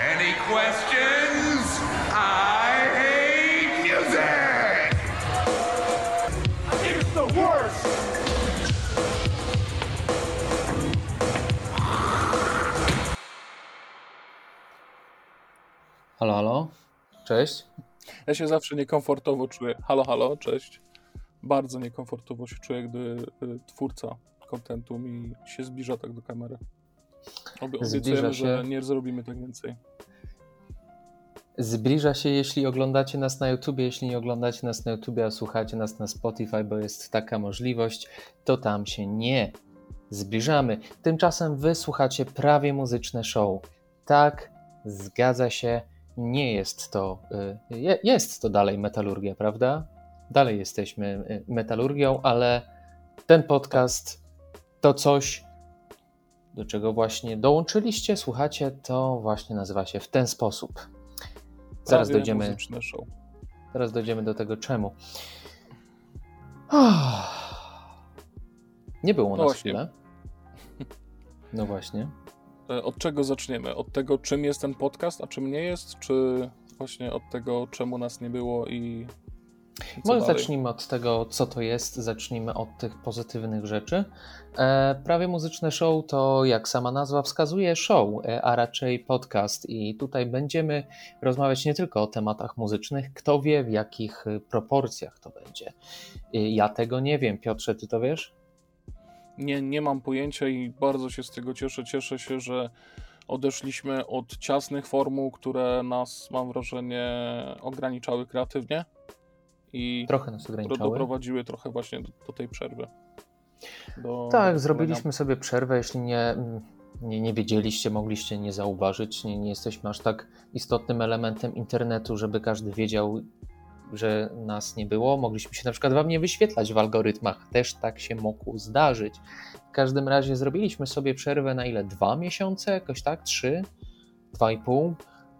Any questions? I hate music! It's the worst! Halo, halo. Cześć. Ja się zawsze niekomfortowo czuję. Halo, halo, cześć. Bardzo niekomfortowo się czuję, gdy y, twórca kontentu mi się zbliża tak do kamery. Obiecujemy, się. że nie zrobimy tak więcej. Zbliża się, jeśli oglądacie nas na YouTubie, jeśli nie oglądacie nas na YouTubie, a słuchacie nas na Spotify, bo jest taka możliwość, to tam się nie zbliżamy. Tymczasem wy słuchacie prawie muzyczne show. Tak, zgadza się, nie jest to, y, je- jest to dalej metalurgia, prawda? Dalej jesteśmy y, metalurgią, ale ten podcast to coś, do czego właśnie dołączyliście, słuchacie, to właśnie nazywa się w ten sposób. Zaraz Prawie dojdziemy, zaraz dojdziemy do tego czemu. Nie było No nas chwilę. No właśnie. E, Od czego zaczniemy? Od tego, czym jest ten podcast, a czym nie jest? Czy właśnie od tego, czemu nas nie było i, Może dalej? zacznijmy od tego, co to jest, zacznijmy od tych pozytywnych rzeczy. E, prawie muzyczne show to, jak sama nazwa wskazuje, show, e, a raczej podcast. I tutaj będziemy rozmawiać nie tylko o tematach muzycznych, kto wie w jakich e, proporcjach to będzie. E, ja tego nie wiem. Piotrze, ty to wiesz? Nie, nie mam pojęcia i bardzo się z tego cieszę. Cieszę się, że odeszliśmy od ciasnych formuł, które nas, mam wrażenie, ograniczały kreatywnie i Trochę nas ograniczały. doprowadziły trochę właśnie do, do tej przerwy. Do Tak, zrobiliśmy sobie przerwę. Jeśli nie, nie, nie wiedzieliście, mogliście nie zauważyć. Nie, nie jesteśmy aż tak istotnym elementem internetu, żeby każdy wiedział, że nas nie było. Mogliśmy się na przykład wam nie wyświetlać w algorytmach. Też tak się mogło zdarzyć. W każdym razie zrobiliśmy sobie przerwę na ile? Dwa miesiące? Jakoś tak? Trzy? Dwa i pół?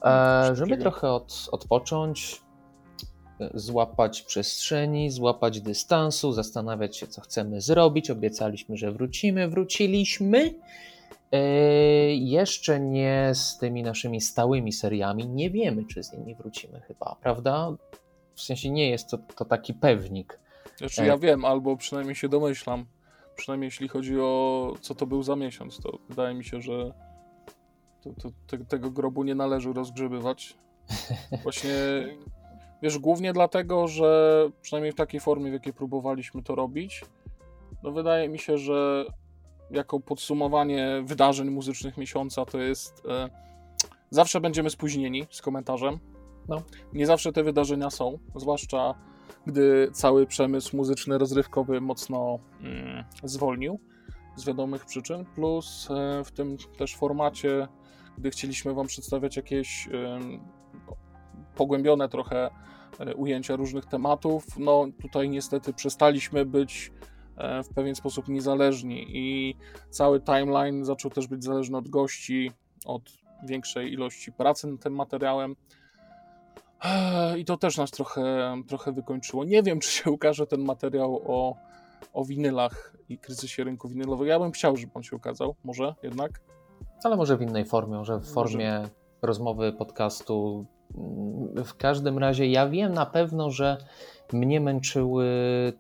E, żeby trochę od, odpocząć, złapać przestrzeni, złapać dystansu, zastanawiać się, co chcemy zrobić. Obiecaliśmy, że wrócimy, wróciliśmy. E, jeszcze nie z tymi naszymi stałymi seriami. Nie wiemy, czy z nimi wrócimy, chyba, prawda? W sensie nie jest to, to taki pewnik. Znaczy ja wiem, albo przynajmniej się domyślam. Przynajmniej jeśli chodzi o co to był za miesiąc, to wydaje mi się, że to, to, te, tego grobu nie należy rozgrzebywać. Właśnie, wiesz, głównie dlatego, że przynajmniej w takiej formie, w jakiej próbowaliśmy to robić, no wydaje mi się, że jako podsumowanie wydarzeń muzycznych miesiąca to jest... E, zawsze będziemy spóźnieni z komentarzem. No. Nie zawsze te wydarzenia są, zwłaszcza gdy cały przemysł muzyczny, rozrywkowy mocno mm, zwolnił z wiadomych przyczyn, plus e, w tym też formacie, gdy chcieliśmy Wam przedstawiać jakieś em, pogłębione trochę e, ujęcia różnych tematów, no tutaj niestety przestaliśmy być e, w pewien sposób niezależni i cały timeline zaczął też być zależny od gości, od większej ilości pracy nad tym materiałem. I to też nas trochę, trochę wykończyło. Nie wiem, czy się ukaże ten materiał o, o winylach i kryzysie rynku winylowego. Ja bym chciał, żeby on się ukazał, może jednak. Ale może w innej formie, może w formie rozmowy, podcastu. Mm, W każdym razie ja wiem na pewno, że mnie męczyły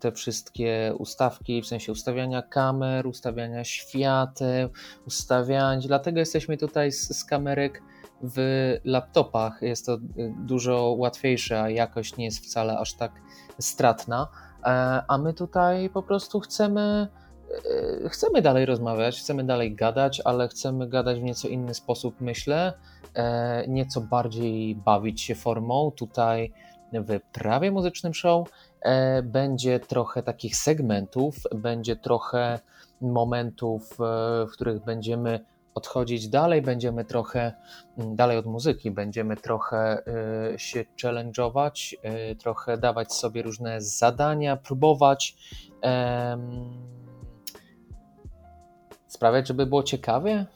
te wszystkie ustawki, w sensie ustawiania kamer, ustawiania świateł, ustawiania. Dlatego jesteśmy tutaj z, z kamerek w laptopach. Jest to y, dużo łatwiejsze, a jakość nie jest wcale aż tak stratna. E, A my tutaj po prostu chcemy chcemy dalej rozmawiać, chcemy dalej gadać, ale chcemy gadać w nieco inny sposób, myślę. E, Nieco bardziej bawić się formą. Tutaj w prawie muzycznym show e, będzie trochę takich segmentów, będzie trochę momentów, e, w których będziemy odchodzić dalej, będziemy trochę dalej od muzyki, będziemy trochę się challenge'ować, trochę dawać sobie różne zadania, próbować sprawiać, żeby było ciekawie.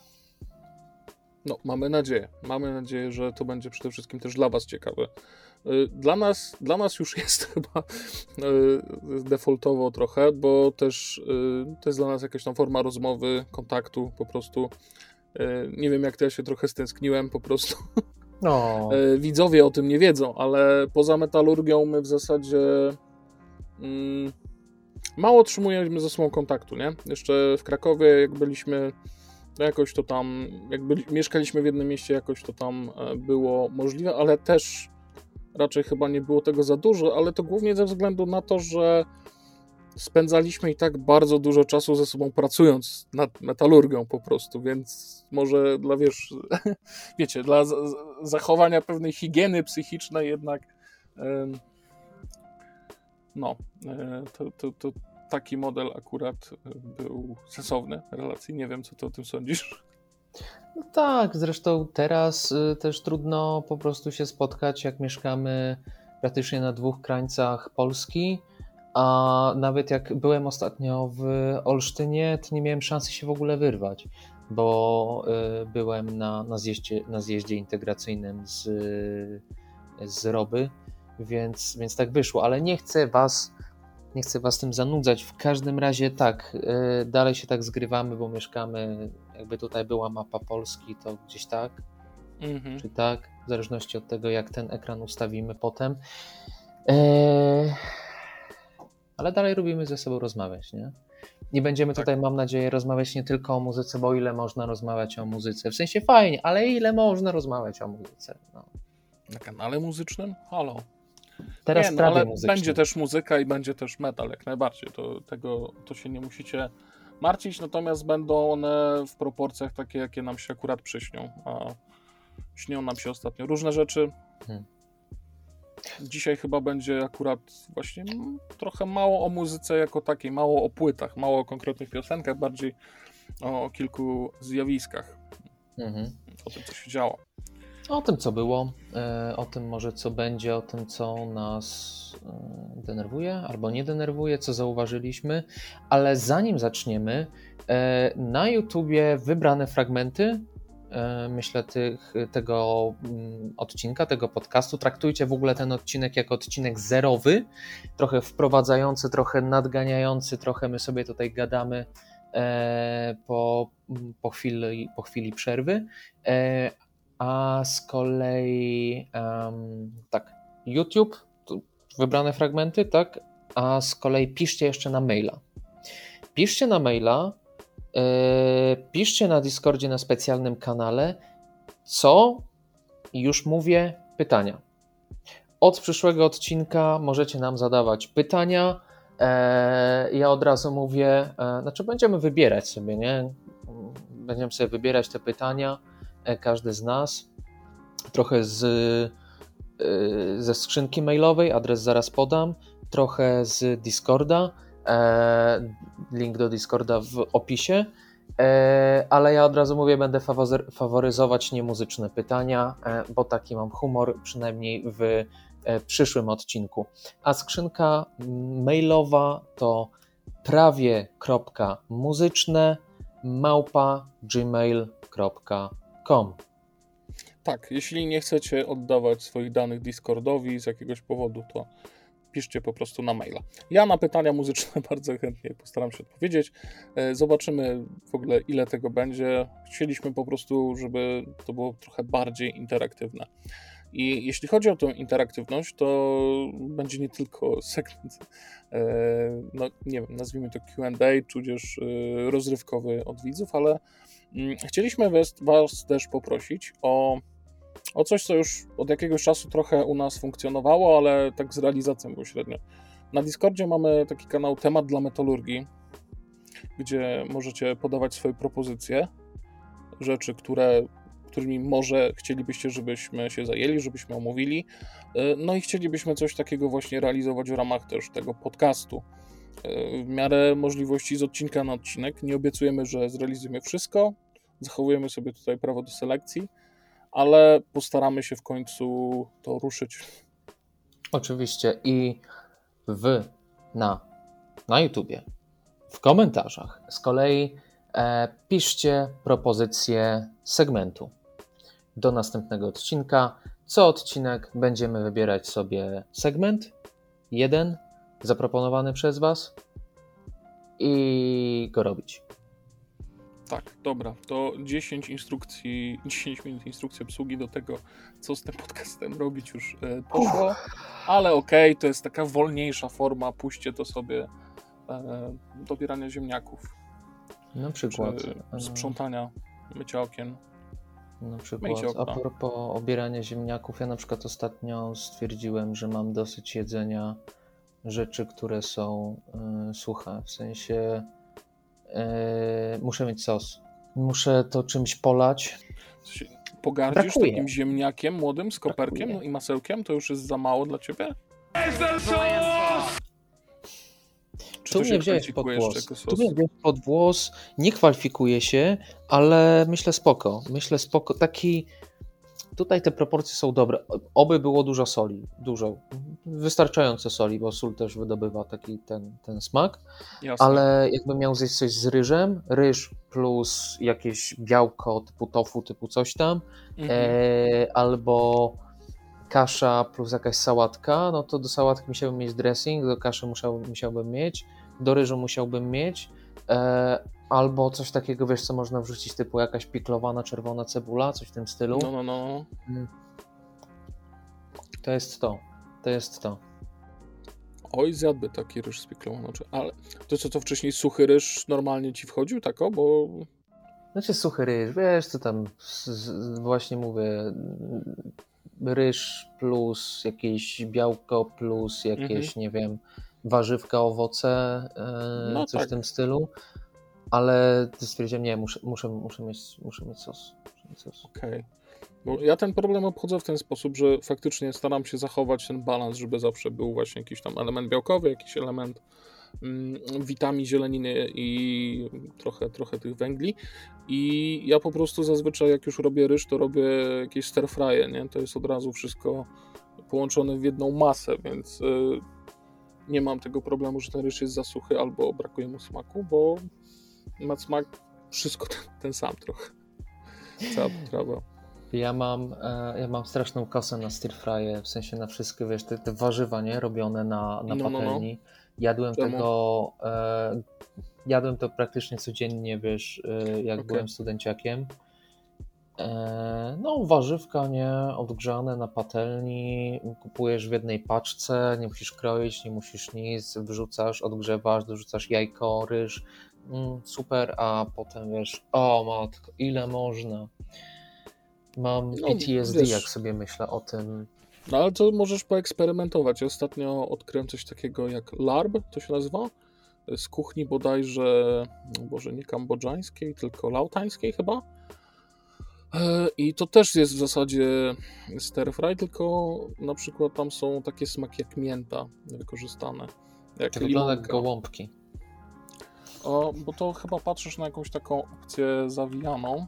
No, mamy nadzieję. Mamy nadzieję, że to będzie przede wszystkim też dla Was ciekawe. Y, dla nas, dla nas już jest chyba y, defaultowo trochę, bo też y, to jest dla nas jakaś tam forma rozmowy, kontaktu po prostu. Nie wiem, jak to ja się trochę stęskniłem po prostu. No. Widzowie o tym nie wiedzą, ale poza metalurgią my w zasadzie mm, mało otrzymujemy ze sobą kontaktu, nie? Jeszcze w Krakowie, jak byliśmy, to jakoś to tam, jak byli, mieszkaliśmy w jednym mieście, jakoś to tam e, było możliwe, ale też raczej chyba nie było tego za dużo, ale to głównie ze względu na to, że spędzaliśmy i tak bardzo dużo czasu ze sobą pracując nad metalurgią po prostu, więc może dla, wiesz, wiecie, dla zachowania pewnej higieny psychicznej jednak no, e, to, to, to taki model akurat e, był sensowny relacji. Nie wiem, co ty o tym sądzisz. No tak, zresztą teraz e, też trudno po prostu się spotkać, jak mieszkamy praktycznie na dwóch krańcach Polski. A nawet jak byłem ostatnio w Olsztynie, to nie miałem szansy się w ogóle wyrwać, bo byłem na, na, zjeździe, na zjeździe integracyjnym z, z Roby więc, więc tak wyszło, ale nie chcę was nie chcę was tym zanudzać. W każdym razie tak, yy, dalej się tak zgrywamy, bo mieszkamy, jakby tutaj była mapa Polski, to gdzieś tak, mhm. czy tak, w zależności od tego, jak ten ekran ustawimy potem. Yy, ale dalej lubimy ze sobą rozmawiać, nie? Nie będziemy tak. tutaj, mam nadzieję, rozmawiać nie tylko o muzyce, bo ile można rozmawiać o muzyce. W sensie fajnie, ale ile można rozmawiać o muzyce? No. Na kanale muzycznym? Halo. Teraz nie, no, ale będzie też muzyka i będzie też metal, jak najbardziej. To, tego to się nie musicie martwić, natomiast będą one w proporcjach takie, jakie nam się akurat przyśnią. A śnią nam się ostatnio różne rzeczy. Hmm. Dzisiaj chyba będzie akurat właśnie trochę mało o muzyce jako takiej, mało o płytach, mało o konkretnych piosenkach, bardziej o kilku zjawiskach. Mhm. O tym, co się działo. O tym, co było, e, o tym może co będzie, o tym, co nas e, denerwuje albo nie denerwuje, co zauważyliśmy, ale zanim zaczniemy, e, na YouTubie wybrane fragmenty, myślę, tych, tego mm, odcinka, tego podcastu. Traktujcie w ogóle ten odcinek jako odcinek zerowy, trochę wprowadzający, trochę nadganiający, trochę my sobie tutaj gadamy po, po, chwili, po chwili przerwy, a z kolei um, tak, YouTube, wybrane fragmenty, tak, a z kolei piszcie jeszcze na maila. Piszcie na maila, yy, piszcie na Discordzie na specjalnym kanale, co już mówię, pytania. Od przyszłego odcinka możecie nam zadawać pytania. E, ja od razu mówię, e, znaczy będziemy wybierać sobie, nie? Będziemy sobie wybierać te pytania każdy z nas, trochę z, e, ze skrzynki mailowej, adres zaraz podam, trochę z Discorda, e, link do Discorda w opisie, ale ja od razu mówię, będę faworyzować niemuzyczne pytania, bo taki mam humor, przynajmniej w przyszłym odcinku. A skrzynka mailowa to prawie.muzyczne małpa gmail.com Tak, jeśli nie chcecie oddawać swoich danych Discordowi z jakiegoś powodu, to piszcie po prostu na maila. Ja na pytania muzyczne bardzo chętnie postaram się odpowiedzieć. E, zobaczymy w ogóle, ile tego będzie. Chcieliśmy po prostu, żeby to było trochę bardziej interaktywne. I jeśli chodzi o tę interaktywność, to będzie nie tylko segment, e, no nie wiem, nazwijmy to QA, tudzież e, rozrywkowy od widzów, ale chcieliśmy was, was też poprosić o, o coś, co już od jakiegoś czasu trochę u nas funkcjonowało, ale tak z realizacją było średnio. Na Discordzie mamy taki kanał Temat dla Metalurgii, gdzie możecie podawać swoje propozycje, rzeczy, które, którymi może chcielibyście, żebyśmy się zajęli, żebyśmy omówili. Y, no i chcielibyśmy coś takiego właśnie realizować w ramach też tego podcastu. Y, w miarę możliwości z odcinka na odcinek. Nie obiecujemy, że zrealizujemy wszystko, zachowujemy sobie tutaj prawo do selekcji, ale postaramy się w końcu to ruszyć. Oczywiście i wy na, na YouTubie, w komentarzach z kolei e, piszcie propozycje segmentu do następnego odcinka. Co odcinek będziemy wybierać sobie segment, jeden zaproponowany przez Was i go robić. Tak, dobra, to 10 instrukcji, 10 minut instrukcji obsługi do tego, co z tym podcastem robić już e, poszło, ale okej, to jest taka wolniejsza forma, puśćcie to sobie e, dobierania ziemniaków, Na przykład. e, sprzątania, mycia okien. Na przykład, a propos obierania ziemniaków, ja na przykład ostatnio stwierdziłem, że mam dosyć jedzenia rzeczy, które są y, suche. W sensie y, muszę mieć sos. Muszę to czymś polać. Pogardzisz Brakuje. takim ziemniakiem młodym z koperkiem Brakuje. no i masełkiem, to już jest za mało dla ciebie? Czy Tu mnie wziąłeś pod włos. Tu mnie wziąłeś pod włos. Nie kwalifikuję się, ale myślę spoko. Myślę spoko. Taki. Tutaj te proporcje są dobre. Oby było dużo soli. Dużo. Wystarczająco soli, bo sól też wydobywa taki ten, ten smak. Jasne. Ale jakbym miał zjeść coś z ryżem, ryż plus jakieś białko typu tofu, typu coś tam, Mhm. e, albo kasza plus jakaś sałatka, no to do sałatki musiałbym mieć dressing, do kaszy musiał, musiałbym mieć, do ryżu musiałbym mieć, e, albo coś takiego, wiesz, co można wrzucić, typu jakaś piklowana czerwona cebula, coś w tym stylu. No, no, no. To jest to. To jest to. Oj, zjadłby taki ryż z piklowaną. Ale to co, to wcześniej suchy ryż normalnie ci wchodził, tak o? Bo Znaczy suchy ryż, wiesz co tam, z, z, właśnie mówię, ryż plus jakieś białko plus jakieś, nie wiem, warzywka, owoce, e, No coś tak. w tym stylu, ale stwierdziłem, nie, muszę, muszę, muszę, mieć, muszę mieć sos. Sos. okej. Bo ja ten problem obchodzę w ten sposób, że faktycznie staram się zachować ten balans, żeby zawsze był właśnie jakiś tam element białkowy, jakiś element mm, witamin, zieleniny i trochę, trochę tych węgli. I ja po prostu zazwyczaj jak już robię ryż, to robię jakieś stir frye, nie? To jest od razu wszystko połączone w jedną masę, więc y, nie mam tego problemu, że ten ryż jest za suchy albo brakuje mu smaku, bo ma smak wszystko ten, ten sam trochę. Cała potrawa. Ja mam, e, ja mam straszną kosę na stir frye, w sensie na wszystkie, wiesz, te, te warzywa, nie, robione na, na No, no, no. patelni. Jadłem Czemu? tego, e, jadłem to praktycznie codziennie, wiesz, e, jak Okej. byłem studenciakiem. E, no, warzywka, nie, odgrzane na patelni, kupujesz w jednej paczce, nie musisz kroić, nie musisz nic, wrzucasz, odgrzewasz, dorzucasz jajko, ryż, mm, super, a potem wiesz, o matko, ile można. Mam No, PTSD, wiesz- jak sobie myślę o tym. No ale to możesz poeksperymentować. Ja Ostatnio odkryłem coś takiego jak larb, to się nazywa, z kuchni bodajże, no Boże, nie kambodżańskiej, tylko lautańskiej chyba. E, I to też jest w zasadzie stir fry, tylko na przykład tam są takie smaki jak mięta wykorzystane. Jak To wygląda jak gołąbki. O, bo to chyba patrzysz na jakąś taką opcję zawijaną,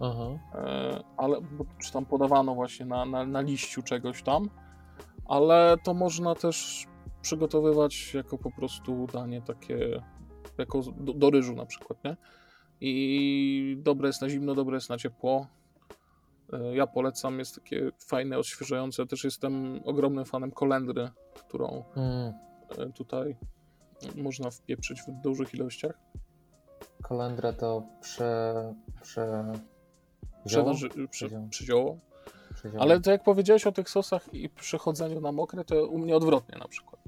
Aha. E, ale czy tam podawano właśnie na, na, na liściu czegoś tam, ale to można też przygotowywać jako po prostu danie takie, jako do, do ryżu na przykład, nie? I dobre jest na zimno, dobre jest na ciepło. E, Ja polecam, jest takie fajne, odświeżające. Też jestem ogromnym fanem kolendry, którą Mm, e, tutaj można wpieprzyć w dużych ilościach. kolendra to prze... prze... Przeważy, przy? Ale to jak powiedziałeś o tych sosach i przechodzeniu na mokre, to u mnie odwrotnie na przykład.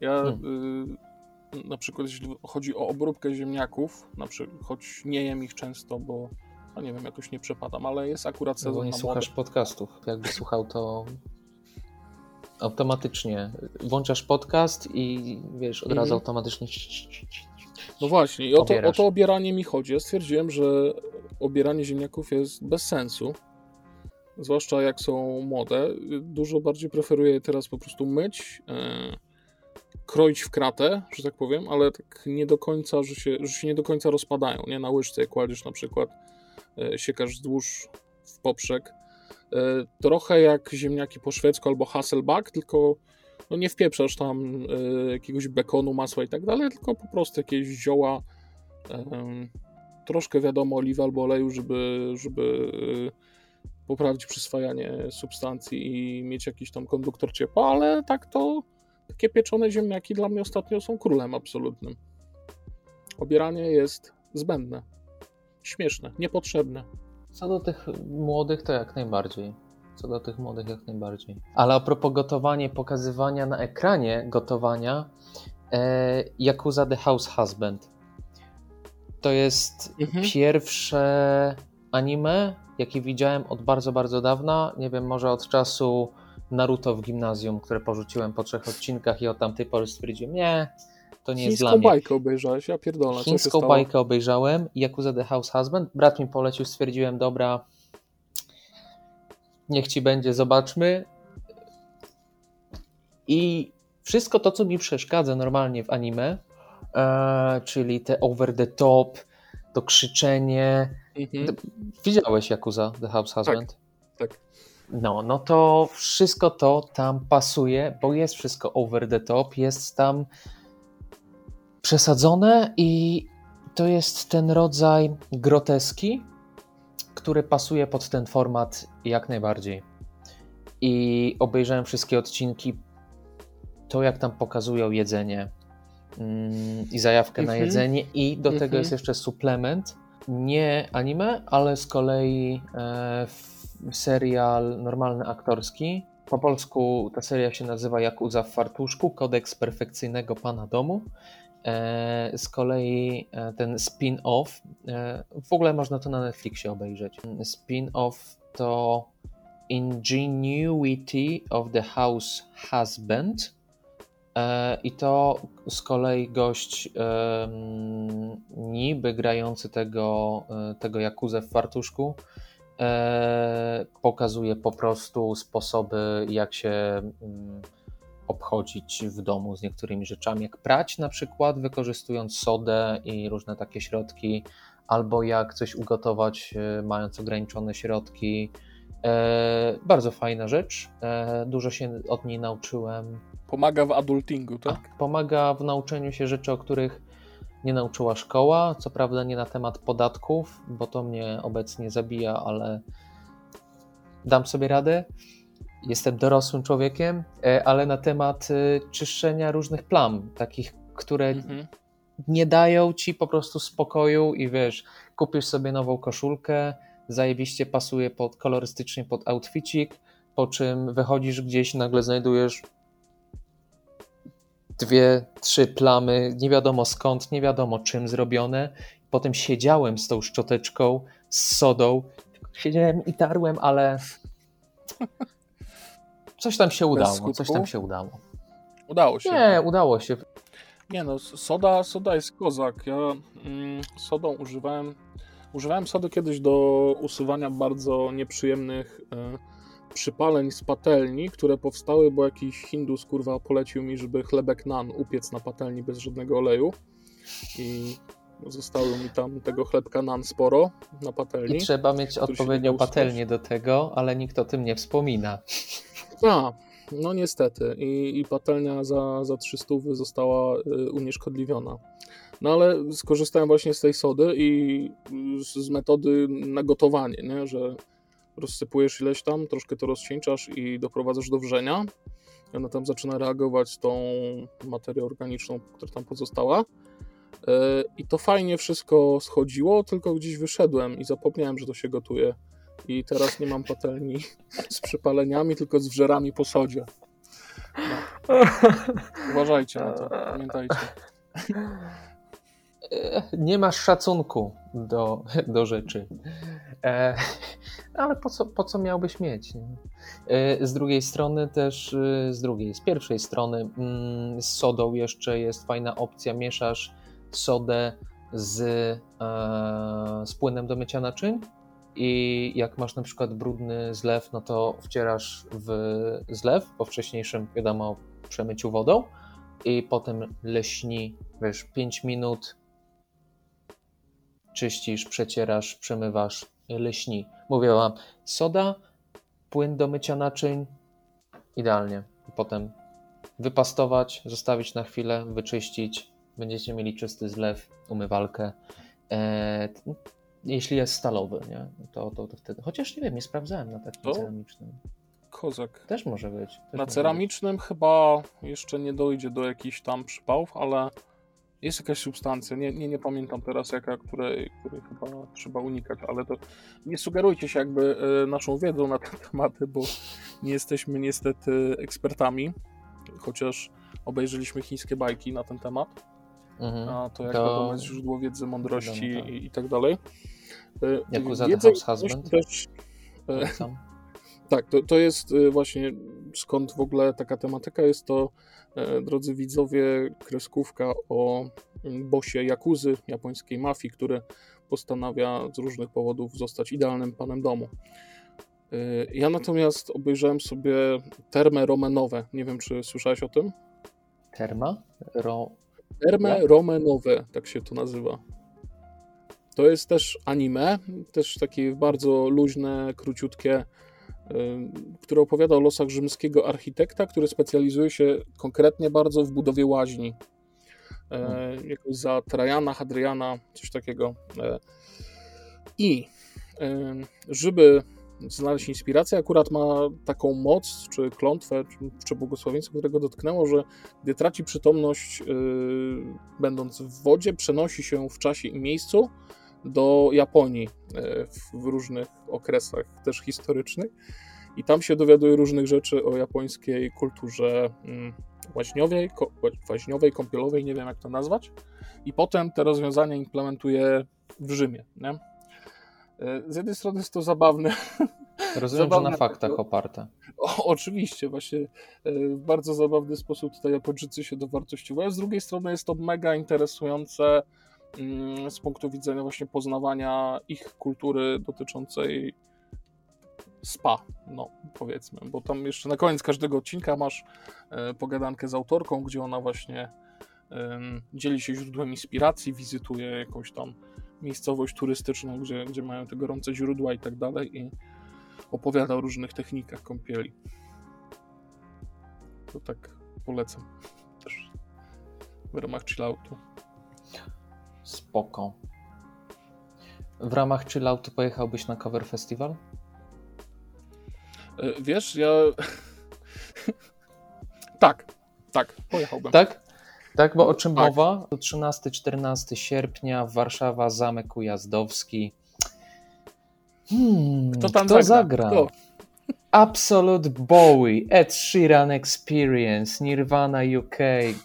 Ja y, na przykład jeśli chodzi o obróbkę ziemniaków, na przykład, choć nie jem ich często, bo no nie wiem, jakoś nie przepadam, ale jest akurat No bo sezon nie na słuchasz podcastów. Jakby słuchał, to automatycznie włączasz podcast i wiesz, od razu Mhm. automatycznie No właśnie, i o to, o to obieranie mi chodzi. Ja stwierdziłem, że obieranie ziemniaków jest bez sensu, zwłaszcza jak są młode. Dużo bardziej preferuję je teraz po prostu myć, e, kroić w kratę, że tak powiem, ale tak nie do końca, że się, że się nie do końca rozpadają, nie? Na łyżce kładziesz na przykład e, siekasz wzdłuż w poprzek. E, trochę jak ziemniaki po szwedzku albo Hasselback, tylko no nie wpieprzasz tam e, jakiegoś bekonu, masła i tak dalej, tylko po prostu jakieś zioła, troszkę wiadomo oliwy albo oleju, żeby, żeby poprawić przyswajanie substancji i mieć jakiś tam konduktor ciepła, ale tak to takie pieczone ziemniaki dla mnie ostatnio są królem absolutnym. Obieranie jest zbędne, śmieszne, niepotrzebne. Co do tych młodych, to jak najbardziej. Co do tych młodych, jak najbardziej. Ale a propos gotowania, pokazywania na ekranie gotowania, e, Yakuza The House Husband. To jest mhm. pierwsze anime, jakie widziałem od bardzo, bardzo dawna. Nie wiem, może od czasu Naruto w gimnazjum, które porzuciłem po trzech odcinkach i od tamtej pory stwierdziłem, nie, to nie jest dla mnie. Chińską bajkę obejrzałeś, ja pierdolę. Chińską bajkę obejrzałem, Yakuza The House Husband. Brat mi polecił, stwierdziłem, dobra, niech ci będzie, zobaczmy. I wszystko to, co mi przeszkadza normalnie w anime, e, czyli te over the top, to krzyczenie. Mhm. Widziałeś Yakuza The House Husband? Tak. tak. No, no to wszystko to tam pasuje, bo jest wszystko over the top, jest tam przesadzone i to jest ten rodzaj groteski, który pasuje pod ten format jak najbardziej. I obejrzałem wszystkie odcinki. To, jak tam pokazują jedzenie mm, i zajawkę na mhm. jedzenie, i do tego jest mhm. jeszcze suplement. Nie anime, ale z kolei e, serial normalny aktorski. Po polsku ta seria się nazywa Jakuza w fartuszku, kodeks perfekcyjnego pana domu. E, z kolei e, ten spin-off, e, w ogóle można to na Netflixie obejrzeć. Spin-off to Ingenuity of the House Husband. I to z kolei gość niby grający tego, tego Jakuzę w fartuszku pokazuje po prostu sposoby, jak się obchodzić w domu z niektórymi rzeczami, jak prać na przykład, wykorzystując sodę i różne takie środki, albo jak coś ugotować, e, mając ograniczone środki. E, bardzo fajna rzecz. E, dużo się od niej nauczyłem. Pomaga w adultingu, tak? tak? Pomaga w nauczeniu się rzeczy, o których nie nauczyła szkoła. Co prawda nie na temat podatków, bo to mnie obecnie zabija, ale dam sobie radę jestem dorosłym człowiekiem, e, ale na temat e, czyszczenia różnych plam, takich, które mhm. nie dają ci po prostu spokoju i wiesz, kupisz sobie nową koszulkę, zajebiście pasuje pod kolorystycznie pod outficik, po czym wychodzisz gdzieś, nagle znajdujesz dwie, trzy plamy, nie wiadomo skąd, nie wiadomo czym zrobione. Potem siedziałem z tą szczoteczką, z sodą, siedziałem i tarłem, ale Coś tam się udało, coś tam się udało. Udało się. Nie, udało się. Nie no, soda, soda jest kozak. Ja mm, sodą używałem, używałem sody kiedyś do usuwania bardzo nieprzyjemnych e, przypaleń z patelni, które powstały, bo jakiś hindus kurwa polecił mi, żeby chlebek nan upiec na patelni bez żadnego oleju i zostało mi tam tego chlebka nan sporo na patelni. I trzeba mieć odpowiednią patelnię do tego, ale nikt o tym nie wspomina. A, no niestety. I, i patelnia za, za 300 została y, unieszkodliwiona. No ale skorzystałem właśnie z tej sody i z, z metody na gotowanie, nie? że rozsypujesz ileś tam, troszkę to rozcieńczasz i doprowadzasz do wrzenia. I ona tam zaczyna reagować tą materią organiczną, która tam pozostała. Y, I to fajnie wszystko schodziło, tylko gdzieś wyszedłem i zapomniałem, że to się gotuje i teraz nie mam patelni z przypaleniami, tylko z wżerami po sodzie. No. Uważajcie na to, pamiętajcie. Nie masz szacunku do, do rzeczy. E, ale po co, po co miałbyś mieć? E, z drugiej strony też, e, z drugiej, z pierwszej strony mm, z sodą jeszcze jest fajna opcja. Mieszasz sodę z, e, z płynem do mycia naczyń i jak masz na przykład brudny zlew, no to wcierasz w zlew po wcześniejszym, wiadomo, przemyciu wodą i potem leśni, wiesz, 5 minut czyścisz, przecierasz, przemywasz lśni. Mówię wam, soda, płyn do mycia naczyń, idealnie. Potem wypastować, zostawić na chwilę, wyczyścić, będziecie mieli czysty zlew, umywalkę. E, jeśli jest stalowy, nie? To, to, to wtedy. Chociaż nie wiem, nie sprawdzałem na takim To? ceramicznym. Kozak. Też może być. Też Na może ceramicznym chyba jeszcze nie dojdzie do jakichś tam przypałów, ale jest jakaś substancja, nie, nie, nie pamiętam teraz jaka, której, której chyba trzeba unikać, ale to nie sugerujcie się jakby e, naszą wiedzą na te tematy, bo nie jesteśmy niestety ekspertami, chociaż obejrzeliśmy chińskie bajki na ten temat, być. Mhm. a to jak To- wiadomo jest źródło wiedzy, mądrości Wiadomo, tak. i, i tak dalej. E, Yakuza the wiedzę House Husband? też e, Polecam. tak, to, to jest y, właśnie skąd w ogóle taka tematyka. Jest to, e, drodzy widzowie, kreskówka o mm, bosie Jakuzy, japońskiej mafii, który postanawia z różnych powodów zostać idealnym panem domu. Ja natomiast obejrzałem sobie Terme Romanowe. Nie wiem, czy słyszałeś o tym? Terma? Ro... Terme Jak? Romanowe, tak się to nazywa. To jest też anime, też takie bardzo luźne, króciutkie, y, które opowiada o losach rzymskiego architekta, który specjalizuje się konkretnie bardzo w budowie łaźni. E, jakoś za Trajana, Hadriana, coś takiego. E, I e, żeby znaleźć inspirację, akurat ma taką moc, czy klątwę, czy, czy błogosławieństwo, którego dotknęło, że gdy traci przytomność, yy, będąc w wodzie, przenosi się w czasie i miejscu do Japonii yy, w, w różnych okresach też historycznych. I tam się dowiaduje różnych rzeczy o japońskiej kulturze mm, łaźniowej, ko, łaźniowej, kąpielowej, nie wiem jak to nazwać. I potem te rozwiązania implementuje w Rzymie. Nie? Yy, Z jednej strony jest to zabawne, Rozumiem, że Zabawne na faktach oparte. o, oczywiście, właśnie e, w bardzo zabawny sposób tutaj Japończycy się dowartościowują. Z drugiej strony jest to mega interesujące mm, z punktu widzenia właśnie poznawania ich kultury dotyczącej spa, no powiedzmy, bo tam jeszcze na koniec każdego odcinka masz e, pogadankę z autorką, gdzie ona właśnie dzieli się źródłem inspiracji, wizytuje jakąś tam miejscowość turystyczną, gdzie, gdzie mają te gorące źródła i tak dalej i opowiada o różnych technikach kąpieli. To tak polecam też w ramach chilloutu. Spoko. W ramach chilloutu pojechałbyś na cover festival? E, Wiesz, ja... tak, tak, pojechałbym. Tak? Tak, bo o czym Tak. mowa? To 13-14 sierpnia, Warszawa, Zamek Ujazdowski. Hmm, Kto tam kto zagra? zagra? Kto? Absolute Bowie, Ed Sheeran Experience, Nirvana UK,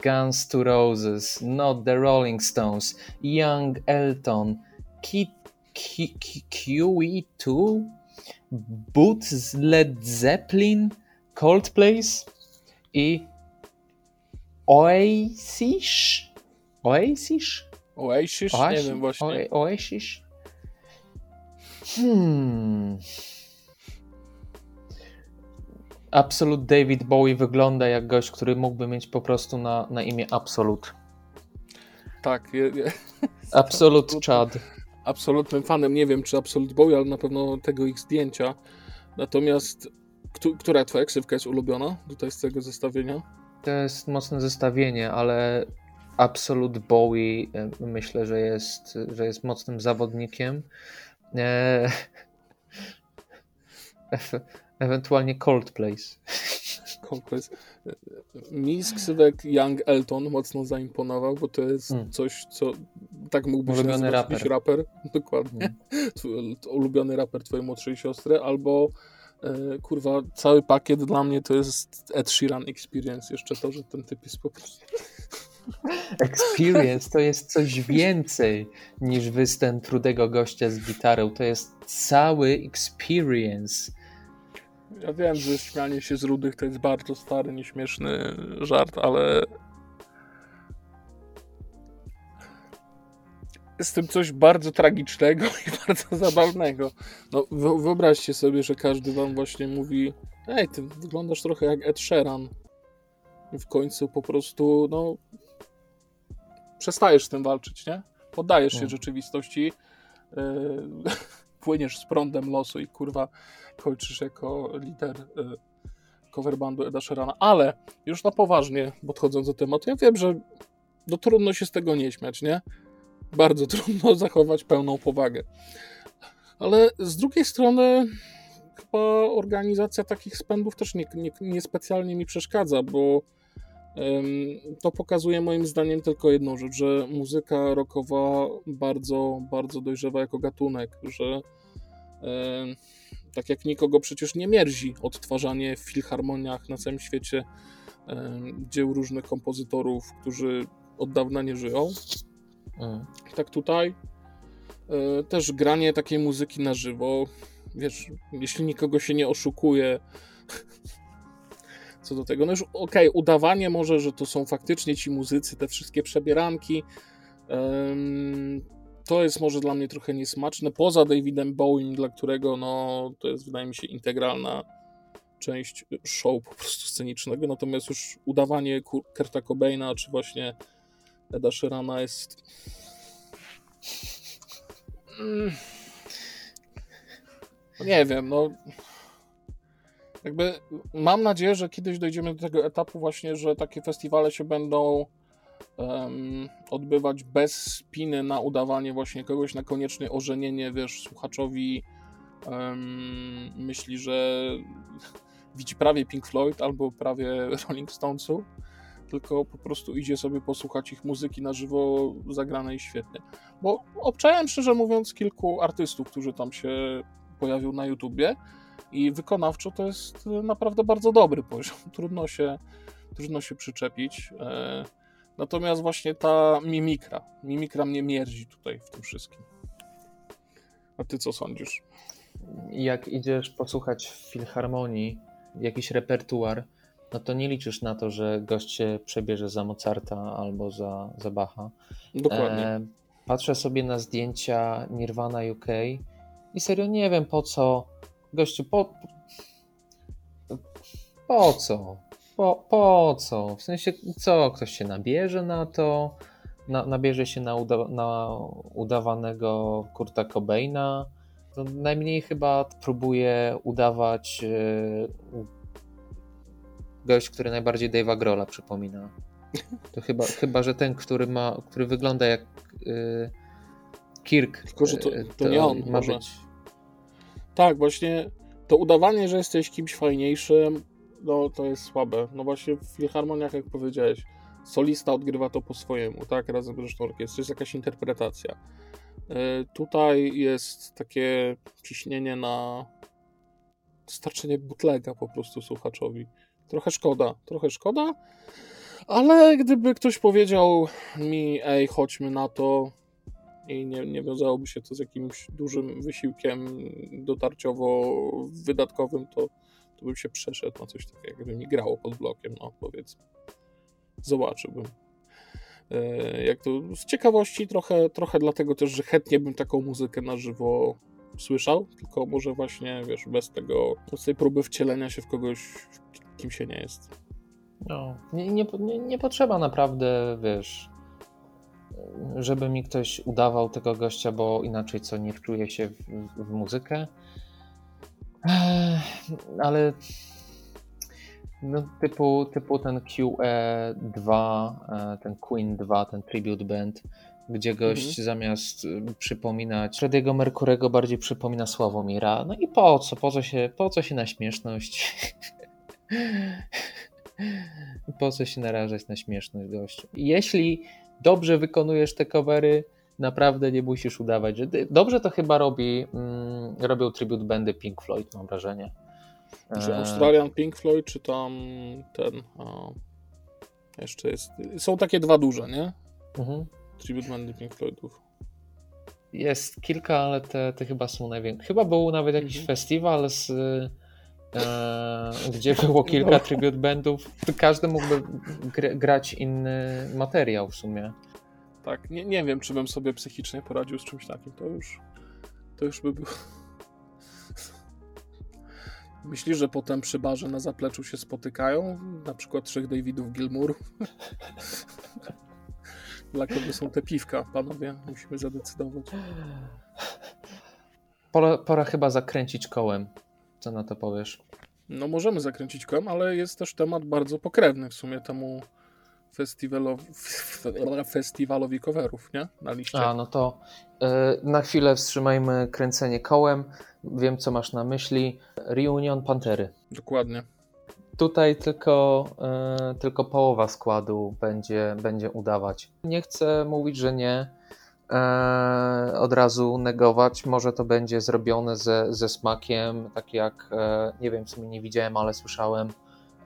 Guns to Roses, Not the Rolling Stones, Young Elton, Kid Q- Q- QE2, Boots Led Zeppelin, Coldplays i Oasis? Oasis? Oasis? Nie wiem właśnie. Oa- Oasis? Hmm. Absolute David Bowie wygląda jak gość, który mógłby mieć po prostu na, na imię Absolute. Tak, je, je, Absolute Chad. absolutnym fanem. Nie wiem, czy Absolute Bowie, ale na pewno tego ich zdjęcia. Natomiast, któ- która twoja ksywka jest ulubiona tutaj z tego zestawienia? To jest mocne zestawienie, ale Absolute Bowie e, myślę, że jest, że jest mocnym zawodnikiem. E... Ewentualnie Coldplays. Coldplays. Mi z ksywek Young Elton mocno zaimponował, bo to jest Mm. coś, co tak mógłby się Ulubiony nazywać jakiś raper. Dokładnie. Twój ulubiony raper twojej młodszej siostry, albo kurwa, cały pakiet dla mnie to jest Ed Sheeran Experience. Jeszcze to, że ten typ jest po prostu... Experience to jest coś więcej niż występ rudego gościa z gitarą. To jest cały experience. Ja wiem, że śmianie się z rudych to jest bardzo stary, nieśmieszny żart, ale w tym coś bardzo tragicznego i bardzo zabawnego. No, wyo- wyobraźcie sobie, że każdy wam właśnie mówi ej, ty wyglądasz trochę jak Ed Sheeran. I w końcu po prostu, no przestajesz z tym walczyć, nie? Poddajesz się Mm. rzeczywistości. Yy, płyniesz z prądem losu i kurwa kończysz jako lider y, coverbandu Eda Sherana. Ale już na poważnie, podchodząc do tematu, ja wiem, że no trudno się z tego nie śmiać, nie? Bardzo trudno zachować pełną powagę. Ale z drugiej strony chyba organizacja takich spędów też nie, nie, nie mi przeszkadza, bo to pokazuje moim zdaniem tylko jedną rzecz, że muzyka rockowa bardzo, bardzo dojrzewa jako gatunek, że tak jak nikogo przecież nie mierzi odtwarzanie w filharmoniach na całym świecie dzieł różnych kompozytorów, którzy od dawna nie żyją. Mm. Tak tutaj e, też granie takiej muzyki na żywo, wiesz, jeśli nikogo się nie oszukuje co do tego. No już okej, okay, udawanie może, że to są faktycznie ci muzycy, te wszystkie przebieranki. to jest może dla mnie trochę niesmaczne. Poza Davidem Bowiem, dla którego no, to jest wydaje mi się integralna część show po prostu scenicznego. Natomiast już udawanie Kurta Cobaina, czy właśnie Eda Sheerana jest... Mm. Nie wiem, no jakby mam nadzieję, że kiedyś dojdziemy do tego etapu właśnie, że takie festiwale się będą um, odbywać bez spiny na udawanie właśnie kogoś na koniecznie ożenienie, wiesz, słuchaczowi um, myśli, że widzi prawie Pink Floyd albo prawie Rolling Stonesu, tylko po prostu idzie sobie posłuchać ich muzyki na żywo zagranej świetnie. Bo obczałem szczerze mówiąc kilku artystów, którzy tam się pojawił na YouTubie i wykonawczo to jest naprawdę bardzo dobry poziom. Trudno się, trudno się przyczepić. E, natomiast właśnie ta mimikra, mimikra mnie mierzi tutaj w tym wszystkim. A ty co sądzisz? Jak idziesz posłuchać w filharmonii jakiś repertuar, no to nie liczysz na to, że gość się przebierze za Mozarta albo za, za Bacha. Dokładnie. E, patrzę sobie na zdjęcia Nirvana UK i serio nie wiem po co Gościu, po... Po co? Po, po co? W sensie, co? Ktoś się nabierze na to? Na, nabierze się na, uda, na udawanego Kurta Cobaina? To najmniej chyba próbuje udawać yy, gość, który najbardziej Dave'a Grola przypomina. To chyba, chyba, że ten, który ma, który wygląda jak yy, Kirk. Tylko, że to, to, to nie on. Ma być. Tak, właśnie to udawanie, że jesteś kimś fajniejszym, no to jest słabe. No właśnie w filharmoniach, jak powiedziałeś, solista odgrywa to po swojemu, tak, razem z resztą orkiestry, jest jakaś interpretacja. E, tutaj jest takie ciśnienie na starczenie butlega po prostu słuchaczowi. Trochę szkoda, trochę szkoda, ale gdyby ktoś powiedział mi, ej, chodźmy na to, i nie, nie wiązałoby się to z jakimś dużym wysiłkiem dotarciowo-wydatkowym, to, to bym się przeszedł na coś takiego, jakby mi grało pod blokiem, no powiedzmy. Zobaczyłbym. E, jak to z ciekawości trochę, trochę dlatego też, że chętnie bym taką muzykę na żywo słyszał, tylko może właśnie, wiesz, bez tego, bez tej próby wcielenia się w kogoś, kim się nie jest. No, nie, nie, nie, nie potrzeba naprawdę, wiesz, żeby mi ktoś udawał tego gościa, bo inaczej co nie wczuje się w, w muzykę. Ale no, typu, typu ten QE2, e, ten Queen 2, ten Tribute Band, gdzie gość mhm. zamiast y, przypominać Frediego Merkurego bardziej przypomina Sławomira. No i po co? Po co się, po co się na śmieszność? po co się narażać na śmieszność gościu? Jeśli dobrze wykonujesz te covery, naprawdę nie musisz udawać, że dobrze to chyba robi, mm, robią tribute bandy Pink Floyd, mam wrażenie. Czy e, Australian Pink Floyd, czy tam ten, o, jeszcze jest, są takie dwa duże, nie? Mhm. Tribute bandy Pink Floydów. Jest kilka, ale te, te chyba są największe. Chyba był nawet jakiś mhm. festiwal z gdzie było kilka tribute bandów. Każdy mógłby gr grać inny materiał w sumie. Tak, nie, nie wiem, czy bym sobie psychicznie poradził z czymś takim. To już, to już by było. Myślisz, że potem przy barze na zapleczu się spotykają? Na przykład trzech Davidów Gilmour? Dla kogo są te piwka, panowie? Musimy zadecydować. pora, pora chyba zakręcić kołem. Co na to powiesz? No możemy zakręcić kołem, ale jest też temat bardzo pokrewny w sumie temu festiwalowi, festiwalowi coverów, nie? Na liście. A, no to e, na chwilę wstrzymajmy kręcenie kołem. Wiem, co masz na myśli. Reunion Pantery. Dokładnie. Tutaj tylko, e, tylko połowa składu będzie, będzie udawać. Nie chcę mówić, że nie. E, od razu negować. Może to będzie zrobione ze, ze smakiem, tak jak e, nie wiem, co nie widziałem, ale słyszałem,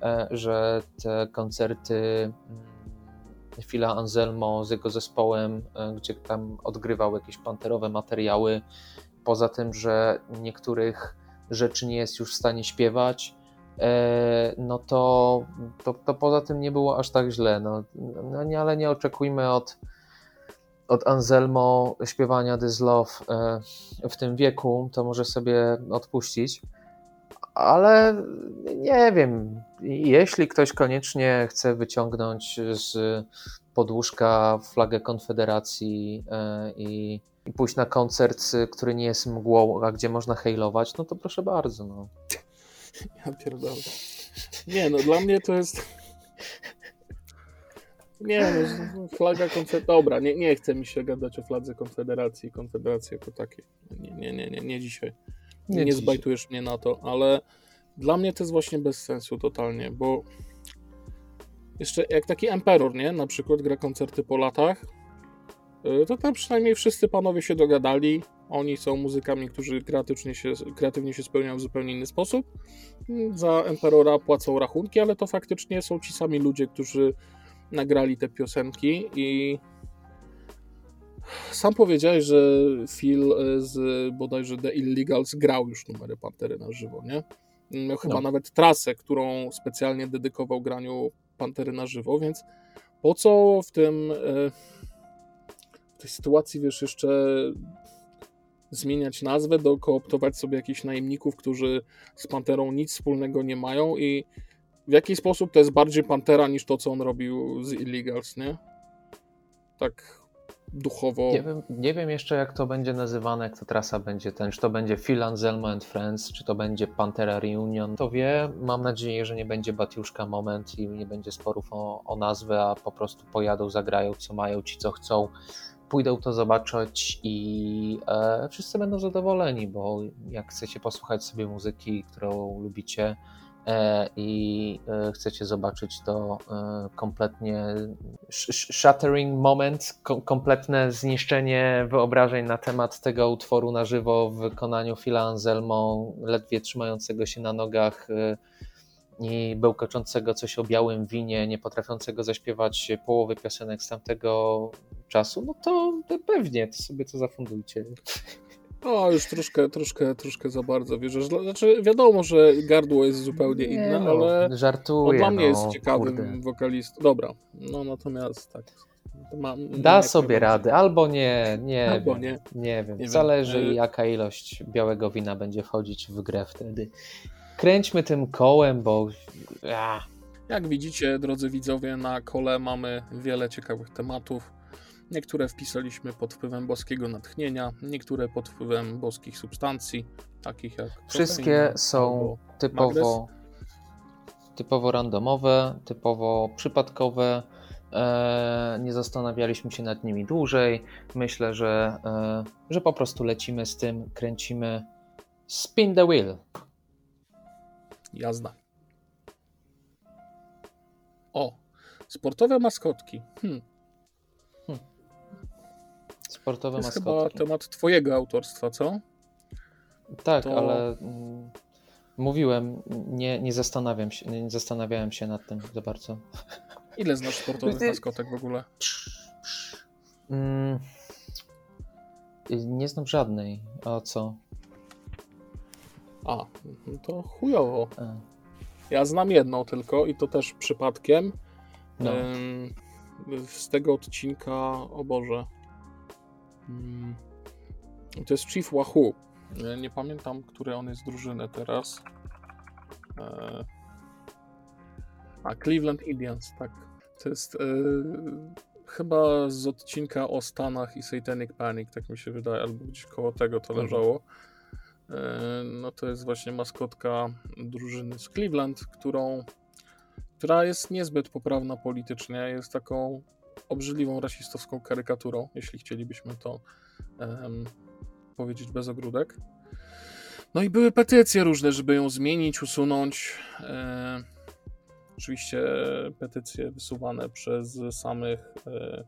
e, że te koncerty mm, Phila Anselmo z jego zespołem, e, gdzie tam odgrywał jakieś panterowe materiały, poza tym, że niektórych rzeczy nie jest już w stanie śpiewać, e, no to, to, to poza tym nie było aż tak źle. No, no nie, ale nie oczekujmy od, od Anselmo śpiewania This Love e, w tym wieku, to może sobie odpuścić. Ale nie wiem, jeśli ktoś koniecznie chce wyciągnąć z podłóżka flagę Konfederacji e, i, i pójść na koncert, który nie jest mgłą, a gdzie można hejlować, no to proszę bardzo. No. Ja pierdolę. Nie, no dla mnie to jest... Nie, no, flaga Konfederacji... Dobra, nie, nie chce mi się gadać o fladze Konfederacji, Konfederacji jako takiej. Nie, nie, nie, nie, nie dzisiaj. Nie, nie dzisiaj. zbajtujesz mnie na to, ale dla mnie to jest właśnie bez sensu totalnie, bo jeszcze jak taki Emperor, nie? Na przykład gra koncerty po latach, y, to tam przynajmniej wszyscy panowie się dogadali. Oni są muzykami, którzy kreatywnie się, kreatywnie się spełniają w zupełnie inny sposób. Mm, Za Emperora płacą rachunki, ale to faktycznie są ci sami ludzie, którzy nagrali te piosenki i sam powiedziałeś, że Phil y, z bodajże The Illegals grał już numery Pantery na żywo, nie? Miał chyba No. nawet trasę, którą specjalnie dedykował graniu Pantery na żywo, więc po co w tym y, w tej sytuacji, wiesz, jeszcze zmieniać nazwę, dokooptować sobie jakichś najemników, którzy z Panterą nic wspólnego nie mają i w jaki sposób to jest bardziej Pantera niż to, co on robił z Illegals, nie? Tak duchowo. Nie wiem, nie wiem jeszcze, jak to będzie nazywane, jak ta trasa będzie ten, czy to będzie Phil Anselmo and Friends, czy to będzie Pantera Reunion. To wie, mam nadzieję, że nie będzie Batiuszka moment i nie będzie sporów o, o nazwę, a po prostu pojadą, zagrają co mają, ci co chcą, pójdą to zobaczyć i e, wszyscy będą zadowoleni, bo jak chcecie posłuchać sobie muzyki, którą lubicie, i e, chcecie zobaczyć to e, kompletnie sh- sh- shattering moment, ko- kompletne zniszczenie wyobrażeń na temat tego utworu na żywo w wykonaniu Phila Anselmo, ledwie trzymającego się na nogach e, i bełkoczącego coś o białym winie, nie potrafiącego zaśpiewać połowy piosenek z tamtego czasu, no to pewnie, to sobie to zafundujcie. O, już troszkę, troszkę, troszkę za bardzo wierzysz. Znaczy, wiadomo, że gardło jest zupełnie Nie inne, no, ale żartuję, dla mnie no, jest ciekawym kurde. wokalistą. Dobra, no natomiast tak. Ma, Da sobie radę, albo nie, nie Albo wiem, nie. nie wiem. Nie wiem. Zależy Y- jaka ilość białego wina będzie wchodzić w grę wtedy. Kręćmy tym kołem, bo a, Jak widzicie, drodzy widzowie, na kole mamy wiele ciekawych tematów. Niektóre wpisaliśmy pod wpływem boskiego natchnienia, niektóre pod wpływem boskich substancji, takich jak. wszystkie kofeina są typowo typowo randomowe, typowo przypadkowe. E, nie zastanawialiśmy się nad nimi dłużej. Myślę, że, e, że po prostu lecimy z tym, kręcimy spin the wheel. Jazda. O, sportowe maskotki. Hmm, Sportowe to jest chyba maskotki. temat twojego autorstwa, co? Tak, To- ale mm, mówiłem, nie, nie zastanawiam się, nie zastanawiałem się nad tym za bardzo. Ile znasz sportowych maskotek w ogóle? Mm, nie znam żadnej. A co? A, no to chujowo. Ja znam jedną tylko i to też przypadkiem. No. Z tego odcinka, o Boże. Mm, To jest Chief Wahoo. Nie pamiętam, które on jest drużyny teraz. E, A, Cleveland Indians, tak. To jest e, chyba z odcinka o Stanach i Satanic Panic, tak mi się wydaje, albo gdzieś koło tego to Mhm. leżało. E, no to jest właśnie maskotka drużyny z Cleveland, którą, która jest niezbyt poprawna politycznie, jest taką obrzydliwą rasistowską karykaturą, jeśli chcielibyśmy to um, powiedzieć bez ogródek. No i były petycje różne, żeby ją zmienić, usunąć. E, oczywiście petycje wysuwane przez samych e,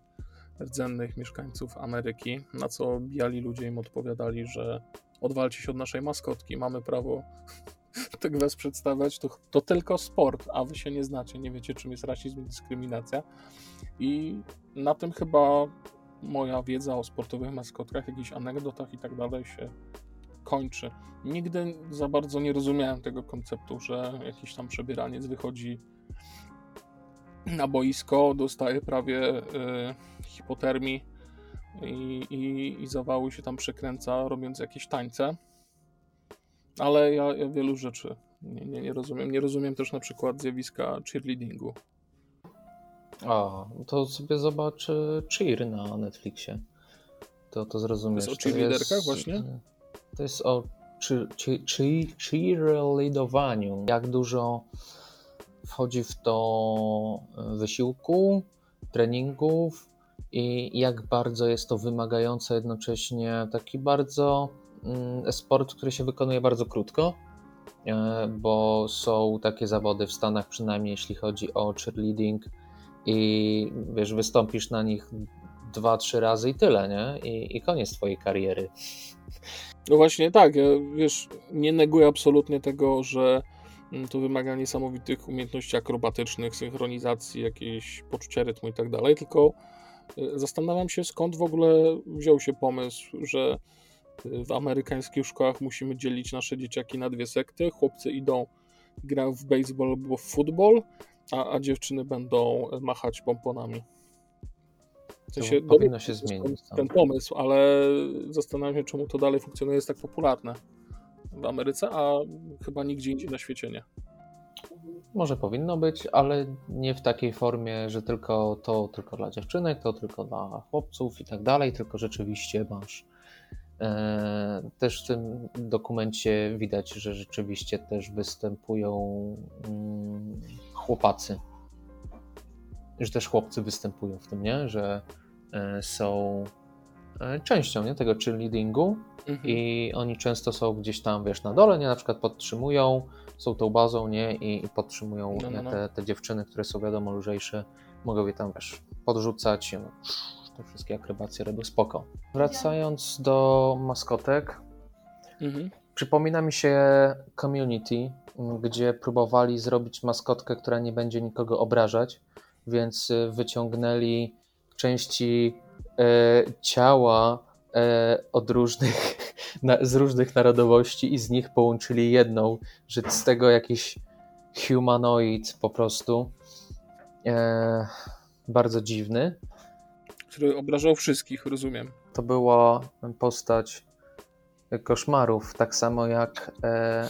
rdzennych mieszkańców Ameryki, na co biali ludzie im odpowiadali, że odwalcie się od naszej maskotki, mamy prawo tak was przedstawiać, to, to tylko sport, a wy się nie znacie, nie wiecie czym jest rasizm i dyskryminacja. I na tym chyba moja wiedza o sportowych maskotkach, jakichś anegdotach i tak dalej się kończy. Nigdy za bardzo nie rozumiałem tego konceptu, że jakiś tam przebieraniec wychodzi na boisko, dostaje prawie y, hipotermii i, i, i zawału się tam przekręca, robiąc jakieś tańce. Ale ja, ja wielu rzeczy nie, nie, nie rozumiem. Nie rozumiem też na przykład zjawiska cheerleadingu. A, to sobie zobacz Cheer na Netflixie. To, to zrozumiesz. To jest o cheerleaderkach właśnie? To jest o cheerleadowaniu. Jak dużo wchodzi w to wysiłku, treningów i jak bardzo jest to wymagające, jednocześnie taki bardzo sport, który się wykonuje bardzo krótko, e, bo są takie zawody w Stanach, przynajmniej jeśli chodzi o cheerleading, i wiesz, wystąpisz na nich dwa, trzy razy i tyle, nie? I, i koniec twojej kariery. No właśnie tak, wiesz, nie neguję absolutnie tego, że mm, to wymaga niesamowitych umiejętności akrobatycznych, synchronizacji, jakieś poczucia rytmu i tak dalej, tylko y, zastanawiam się skąd w ogóle wziął się pomysł, że w amerykańskich szkołach musimy dzielić nasze dzieciaki na dwie sekty. Chłopcy idą, grają w baseball albo w football, a, a dziewczyny będą machać pomponami. W sensie, powinno się zmienić. Ten, ten pomysł, ale zastanawiam się, czemu to dalej funkcjonuje, jest tak popularne w Ameryce, a chyba nigdzie indziej na świecie nie. Może powinno być, ale nie w takiej formie, że tylko to tylko dla dziewczynek, to tylko dla chłopców i tak dalej, tylko rzeczywiście masz. E, też w tym dokumencie widać, że rzeczywiście też występują mm, chłopacy. Że też chłopcy występują w tym, nie? Że e, są e, częścią nie? tego cheerleadingu mhm. i oni często są gdzieś tam, wiesz, na dole, nie? Na przykład podtrzymują, są tą bazą, nie? I, i podtrzymują no, no, no. Te, te dziewczyny, które są wiadomo lżejsze, mogą je tam, wiesz, podrzucać, no, te wszystkie akrobacje robią spoko. Wracając do maskotek, mhm. przypomina mi się Community, gdzie próbowali zrobić maskotkę, która nie będzie nikogo obrażać, więc y, wyciągnęli części e, ciała e, od różnych, na, z różnych narodowości i z nich połączyli jedną, że z tego jakiś humanoid po prostu. E, bardzo dziwny. Który obrażał wszystkich, rozumiem. To była postać koszmarów, tak samo jak e,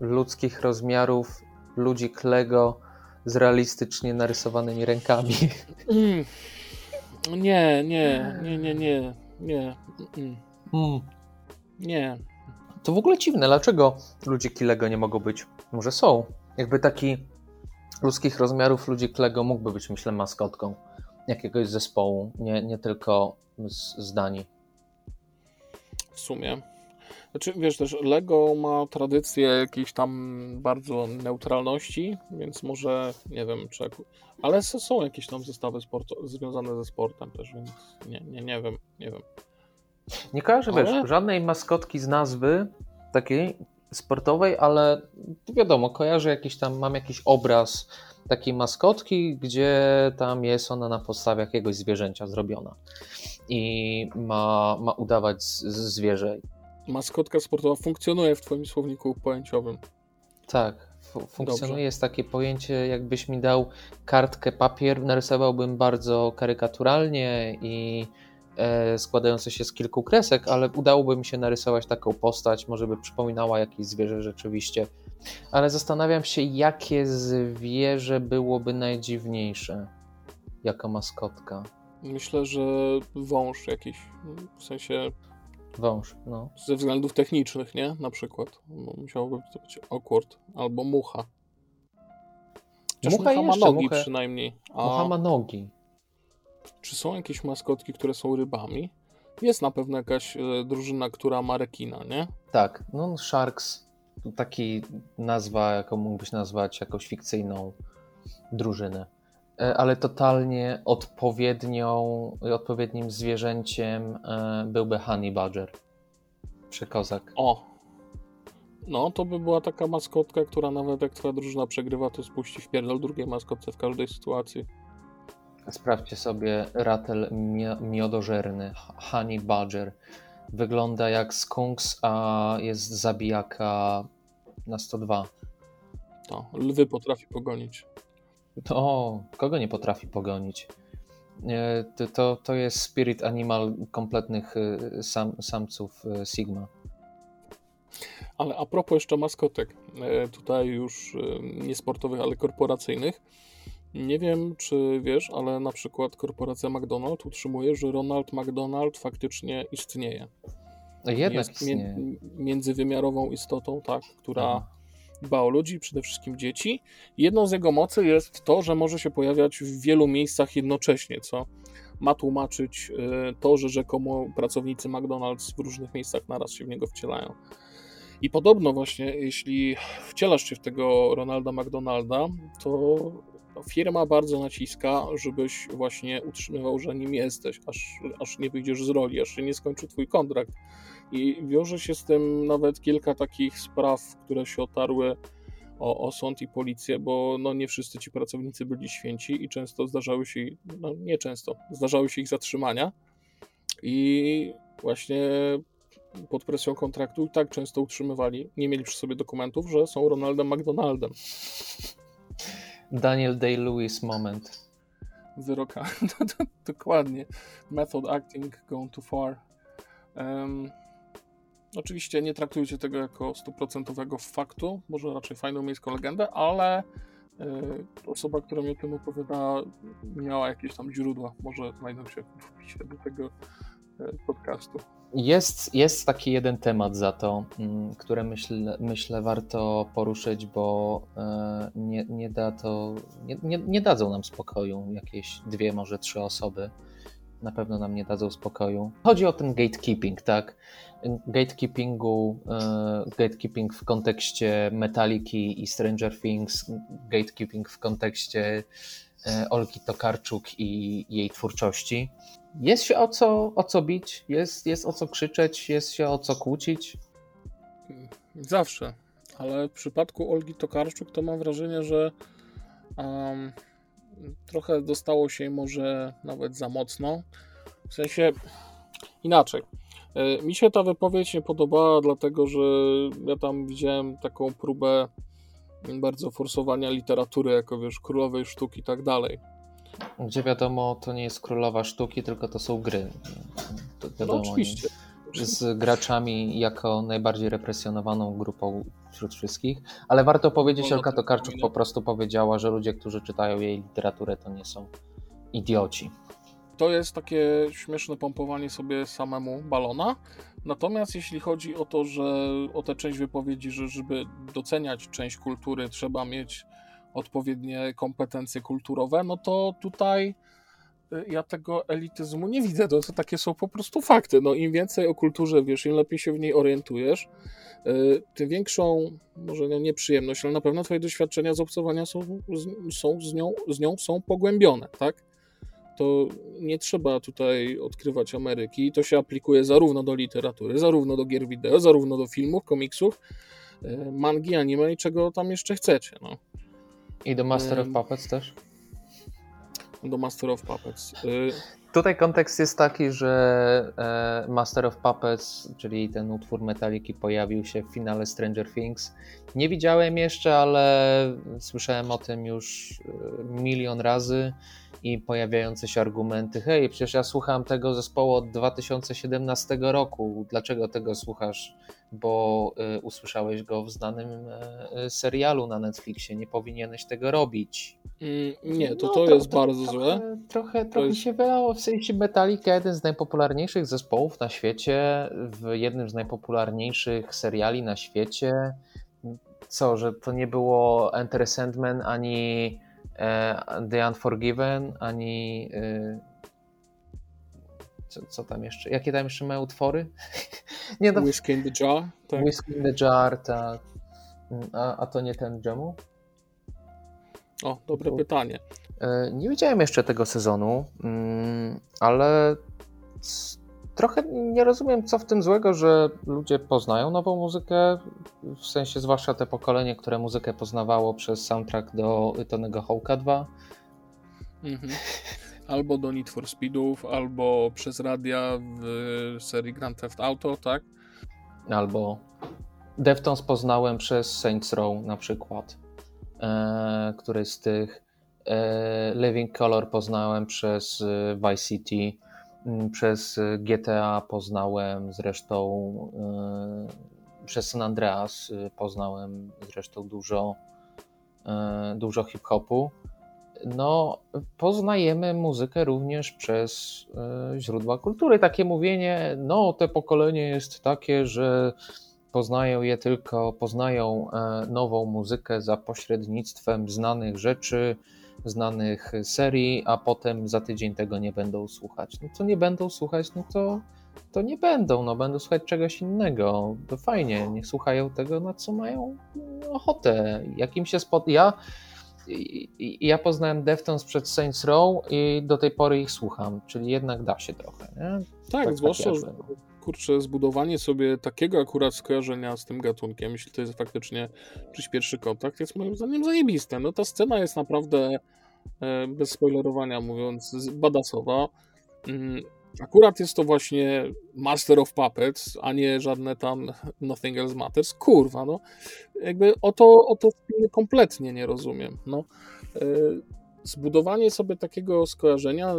ludzkich rozmiarów ludzi Klego z realistycznie narysowanymi rękami. Mm. Nie, nie, nie, nie, nie, nie. Mm. Nie. To w ogóle dziwne, dlaczego ludzie Klego nie mogą być? Może są. Jakby taki ludzkich rozmiarów ludzi Klego mógłby być, myślę, maskotką jakiegoś zespołu, nie, nie tylko z, z Danii. W sumie. Znaczy, wiesz, też Lego ma tradycję jakiejś tam bardzo neutralności, więc może, nie wiem, czy... Ale są jakieś tam zestawy sporto- związane ze sportem też, więc nie, nie, nie wiem, nie wiem. Nie kojarzę, ale... wiesz, żadnej maskotki z nazwy takiej sportowej, ale wiadomo, kojarzę jakiś tam, mam jakiś obraz takiej maskotki, gdzie tam jest ona na podstawie jakiegoś zwierzęcia zrobiona i ma, ma udawać zwierzę maskotka sportowa funkcjonuje w Twoim słowniku pojęciowym. Tak, funkcjonuje. Dobrze. Jest takie pojęcie, jakbyś mi dał kartkę papier, narysowałbym bardzo karykaturalnie i e, składające się z kilku kresek, ale udałoby mi się narysować taką postać, może by przypominała jakieś zwierzę rzeczywiście. Ale zastanawiam się, jakie zwierzę byłoby najdziwniejsze jako maskotka. Myślę, że wąż jakiś. W sensie Wąż, no. Ze względów technicznych, nie? Na przykład. Musiałoby to być awkward. Albo mucha. Chociaż Mucha mucha ma nogi muchę- przynajmniej. A Mucha ma nogi. czy są jakieś maskotki, które są rybami? Jest na pewno jakaś e, drużyna, która ma rekina, nie? Tak, no Sharks taki nazwa, jaką mógłbyś nazwać jakąś fikcyjną drużynę. E, Ale totalnie odpowiednią, odpowiednim zwierzęciem e, byłby Honey Badger. Przekozak. O! No, to by była taka maskotka, która nawet jak twoja drużyna przegrywa, to spuści w pierdol drugiej maskotce w każdej sytuacji. Sprawdźcie sobie ratel mio- miodożerny, Honey Badger. Wygląda jak skunks, a jest zabijaka na 102. To, lwy potrafi pogonić. O, kogo nie potrafi pogonić? To, to, jest spirit animal kompletnych e, sam, samców e, Sigma. Ale a propos jeszcze maskotek, e, tutaj już e, nie sportowych, ale korporacyjnych. Nie wiem, czy wiesz, ale na przykład korporacja McDonald's utrzymuje, że Ronald McDonald faktycznie istnieje. Jednak jest istnieje. mie- międzywymiarową istotą, tak, która Aha. dba o ludzi, przede wszystkim dzieci. Jedną z jego mocy jest to, że może się pojawiać w wielu miejscach jednocześnie, co ma tłumaczyć e, to, że rzekomo pracownicy McDonald's w różnych miejscach naraz się w niego wcielają. I podobno właśnie, jeśli wcielasz się w tego Ronalda McDonalda, to firma bardzo naciska, żebyś właśnie utrzymywał, że nim jesteś, aż, aż nie wyjdziesz z roli, aż się nie skończy twój kontrakt. I wiąże się z tym nawet kilka takich spraw, które się otarły o, o sąd i policję, bo no nie wszyscy ci pracownicy byli święci i często zdarzały się, no nie często, zdarzały się ich zatrzymania i właśnie pod presją kontraktu i tak często utrzymywali, nie mieli przy sobie dokumentów, że są Ronaldem McDonaldem. Daniel Day-Lewis moment. Wyroka. Dokładnie. Method acting gone too far. Em, oczywiście nie traktujcie tego jako stuprocentowego faktu, może raczej fajną miejską legendę, ale e, osoba, która mi o tym opowiada, miała jakieś tam źródła. Może znajdą się w opisie do tego podcastu. Jest, jest taki jeden temat za to, mm, które myślę, myślę warto poruszyć, bo e, nie, nie, da to, nie, nie, nie dadzą nam spokoju jakieś dwie, może trzy osoby. Na pewno nam nie dadzą spokoju. Chodzi o ten gatekeeping, tak? Gatekeepingu, e, gatekeeping w kontekście Metaliki i Stranger Things, gatekeeping w kontekście Olgi Tokarczuk i jej twórczości. Jest się o co, o co bić, jest, jest o co krzyczeć, jest się o co kłócić. Zawsze. Ale w przypadku Olgi Tokarczuk to mam wrażenie, że um, trochę dostało się jej może nawet za mocno. W sensie inaczej. E, Mi się ta wypowiedź nie podobała, dlatego że ja tam widziałem taką próbę bardzo forsowania literatury, jako wiesz, królowej sztuki i tak dalej. Gdzie wiadomo, to nie jest królowa sztuki, tylko to są gry. To No wiadomo, oczywiście. Z graczami jako najbardziej represjonowaną grupą wśród wszystkich. Ale warto powiedzieć, Wolno Olga to Tokarczuk po prostu powiedziała, że ludzie, którzy czytają jej literaturę, to nie są idioci. To jest takie śmieszne pompowanie sobie samemu balona. Natomiast jeśli chodzi o to, że o tę część wypowiedzi, że żeby doceniać część kultury, trzeba mieć odpowiednie kompetencje kulturowe, no to tutaj y, ja tego elityzmu nie widzę. To, to takie są po prostu fakty. No, Im więcej o kulturze wiesz, im lepiej się w niej orientujesz, y, tym większą, może nie nieprzyjemność, ale na pewno twoje doświadczenia z obcowania są, są z, nią, z nią są pogłębione, tak? To nie trzeba tutaj odkrywać Ameryki. To się aplikuje zarówno do literatury, zarówno do gier wideo, zarówno do filmów, komiksów, e, mangi, anime i czego tam jeszcze chcecie. No. I do Master of Em. Puppets też? Do Master of Puppets. E, Tutaj kontekst jest taki, że e, Master of Puppets, czyli ten utwór Metaliki pojawił się w finale Stranger Things. Nie widziałem jeszcze, ale słyszałem o tym już e, milion razy i pojawiające się argumenty, hej, przecież ja słucham tego zespołu od 2017 roku, dlaczego tego słuchasz? Bo y, usłyszałeś go w znanym y, serialu na Netflixie, nie powinieneś tego robić. Mm, nie, to No, to tro- jest tro- bardzo trochę, złe. Trochę, trochę jest- się wylało, w sensie Metallica, jeden z najpopularniejszych zespołów na świecie, w jednym z najpopularniejszych seriali na świecie. Co, że to nie było Enter Sandman, ani The Unforgiven, ani e, co, co tam jeszcze, jakie tam jeszcze mają utwory? nie no, Whiskey in the Jar, tak. Whiskey in the Jar, tak. A, a to nie ten Jamu? O, dobre Tu. pytanie. E, Nie widziałem jeszcze tego sezonu, mm, ale trochę nie rozumiem, co w tym złego, że ludzie poznają nową muzykę, w sensie zwłaszcza te pokolenie, które muzykę poznawało przez soundtrack do Tonego Hawka 2. Mhm. Albo do Need for Speedów, albo przez radia w serii Grand Theft Auto, tak? Albo Deftones poznałem przez Saints Row na przykład, e, któryś z tych. E, Living Color poznałem przez e, Vice City, przez e, GTA poznałem zresztą, e, przez San Andreas e, poznałem zresztą dużo, dużo hip-hopu. No, poznajemy muzykę również przez źródła kultury. Takie mówienie, no, te pokolenie jest takie, że poznają je tylko, poznają e, nową muzykę za pośrednictwem znanych rzeczy, znanych serii, a potem za tydzień tego nie będą słuchać. No to nie będą słuchać, no to, to nie będą, no będą słuchać czegoś innego. To fajnie, niech słuchają tego, na co mają ochotę. Jakim się spod... Ja, ja poznałem Deftones przed Saints Row i do tej pory ich słucham, czyli jednak da się trochę, nie? Tak, Tak, zwłaszcza, tak jakby. Kurczę, zbudowanie sobie takiego akurat skojarzenia z tym gatunkiem, jeśli to jest faktycznie czyś pierwszy kontakt, jest moim zdaniem zajebiste. No ta scena jest naprawdę, e, bez spoilerowania mówiąc, badasowa. Mm, Akurat jest to właśnie Master of Puppets, a nie żadne tam Nothing Else Matters. Kurwa, no. Jakby o to, o to kompletnie nie rozumiem. No. Zbudowanie sobie takiego skojarzenia,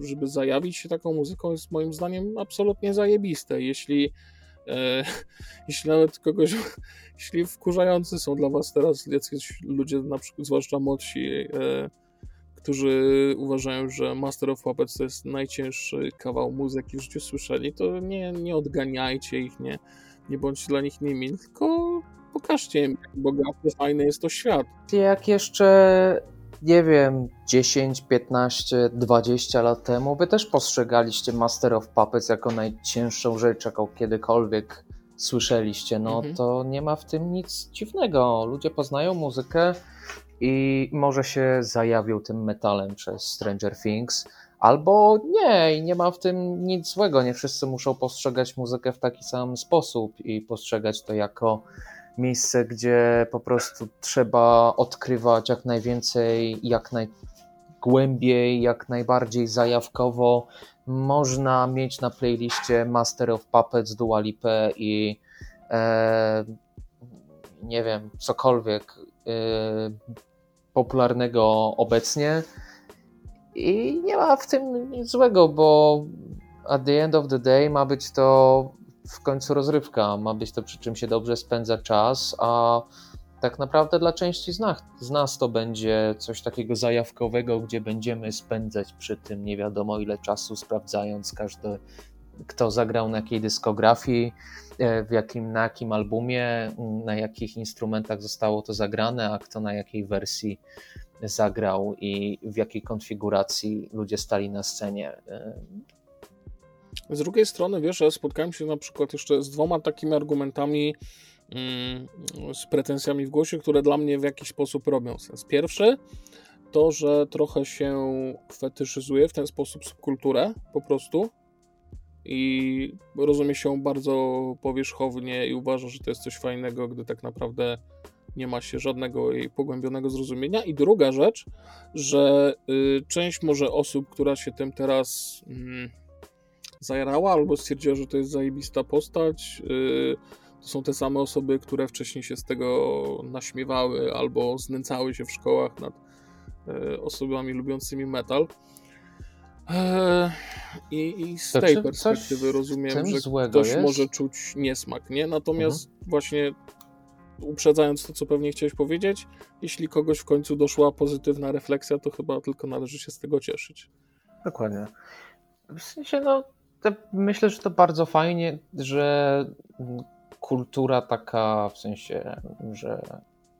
żeby zajawić się taką muzyką, jest moim zdaniem absolutnie zajebiste. Jeśli, e, jeśli nawet kogoś, jeśli wkurzający są dla Was teraz jacyś ludzie, na przykład, zwłaszcza młodsi, e, którzy uważają, że Master of Puppets to jest najcięższy kawał muzyki w życiu słyszeli, to nie, nie odganiajcie ich, nie, nie bądźcie dla nich nimi, tylko pokażcie im, jak bogaty, fajny jest to świat. Jak jeszcze, nie wiem, 10, 15, 20 lat temu, wy też postrzegaliście Master of Puppets jako najcięższą rzecz, jaką kiedykolwiek słyszeliście, no Mhm. to nie ma w tym nic dziwnego. Ludzie poznają muzykę i może się zajawią tym metalem przez Stranger Things, albo nie, i nie ma w tym nic złego. Nie wszyscy muszą postrzegać muzykę w taki sam sposób i postrzegać to jako miejsce, gdzie po prostu trzeba odkrywać jak najwięcej, jak najgłębiej, jak najbardziej zajawkowo. Można mieć na playliście Master of Puppets, Dua i e, nie wiem, cokolwiek e, popularnego obecnie i nie ma w tym nic złego, bo at the end of the day ma być to w końcu rozrywka, ma być to przy czym się dobrze spędza czas, a tak naprawdę dla części z nas, z nas to będzie coś takiego zajawkowego, gdzie będziemy spędzać przy tym nie wiadomo ile czasu, sprawdzając każdy, kto zagrał na jakiej dyskografii, e, w jakim, na jakim albumie, na jakich instrumentach zostało to zagrane, a kto na jakiej wersji zagrał i w jakiej konfiguracji ludzie stali na scenie. Z drugiej strony, wiesz, ja spotkałem się na przykład jeszcze z dwoma takimi argumentami, mm, z pretensjami w głosie, które dla mnie w jakiś sposób robią sens. Pierwszy to, że trochę się fetyszyzuje w ten sposób subkulturę po prostu i rozumie się bardzo powierzchownie i uważa, że to jest coś fajnego, gdy tak naprawdę nie ma się żadnego jej pogłębionego zrozumienia. I druga rzecz, że y, część może osób, która się tym teraz mm, zajarała albo stwierdziła, że to jest zajebista postać, y, to są te same osoby, które wcześniej się z tego naśmiewały albo znęcały się w szkołach nad e, osobami lubiącymi metal. E, I, I z To tej perspektywy rozumiem, że ktoś jest? może czuć niesmak, nie? Natomiast Mhm. właśnie uprzedzając to, co pewnie chciałeś powiedzieć, jeśli kogoś w końcu doszła pozytywna refleksja, to chyba tylko należy się z tego cieszyć. Dokładnie. W sensie, no, myślę, że to bardzo fajnie, że kultura taka, w sensie, że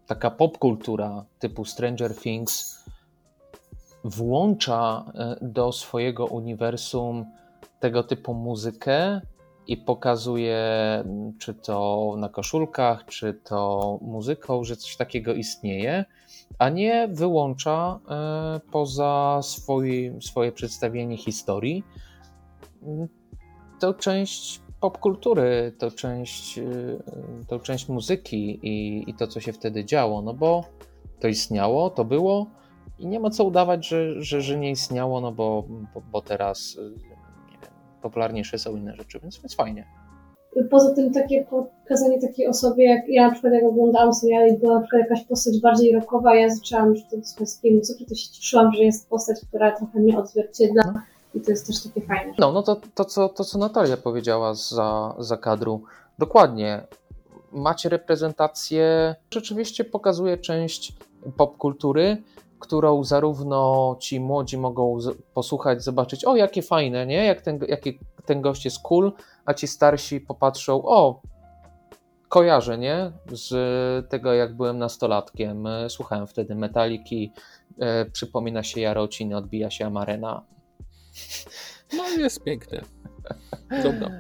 taka popkultura typu Stranger Things włącza e, do swojego uniwersum tego typu muzykę i pokazuje, czy to na koszulkach, czy to muzyką, że coś takiego istnieje, a nie wyłącza e, poza swój, swoje przedstawienie historii to część popkultury, to część, y, to część muzyki i, i to, co się wtedy działo, no bo to istniało, to było i nie ma co udawać, że, że, że nie istniało, no bo, bo, bo teraz y, nie wiem, popularniejsze są inne rzeczy, więc, więc fajnie. Poza tym takie pokazanie takiej osobie, jak ja na przykład jak oglądałam serial i była na przykład jakaś postać bardziej rockowa, ja zaczęłam już wtedy słuchać takiej muzyki, to się cieszyłam, że jest postać, która trochę mnie odzwierciedla i to jest też takie fajne. No, no to, to, co, to co Natalia powiedziała za, za kadru, dokładnie. Macie reprezentację, rzeczywiście pokazuje część popkultury, którą zarówno ci młodzi mogą posłuchać, zobaczyć, o jakie fajne, nie? Jak ten, jaki ten gość jest cool, a ci starsi popatrzą, o kojarzę, nie? Z tego jak byłem nastolatkiem, e, słuchałem wtedy Metaliki, e, przypomina się Jarocin, odbija się Amarena, No jest pięknie. Dobra.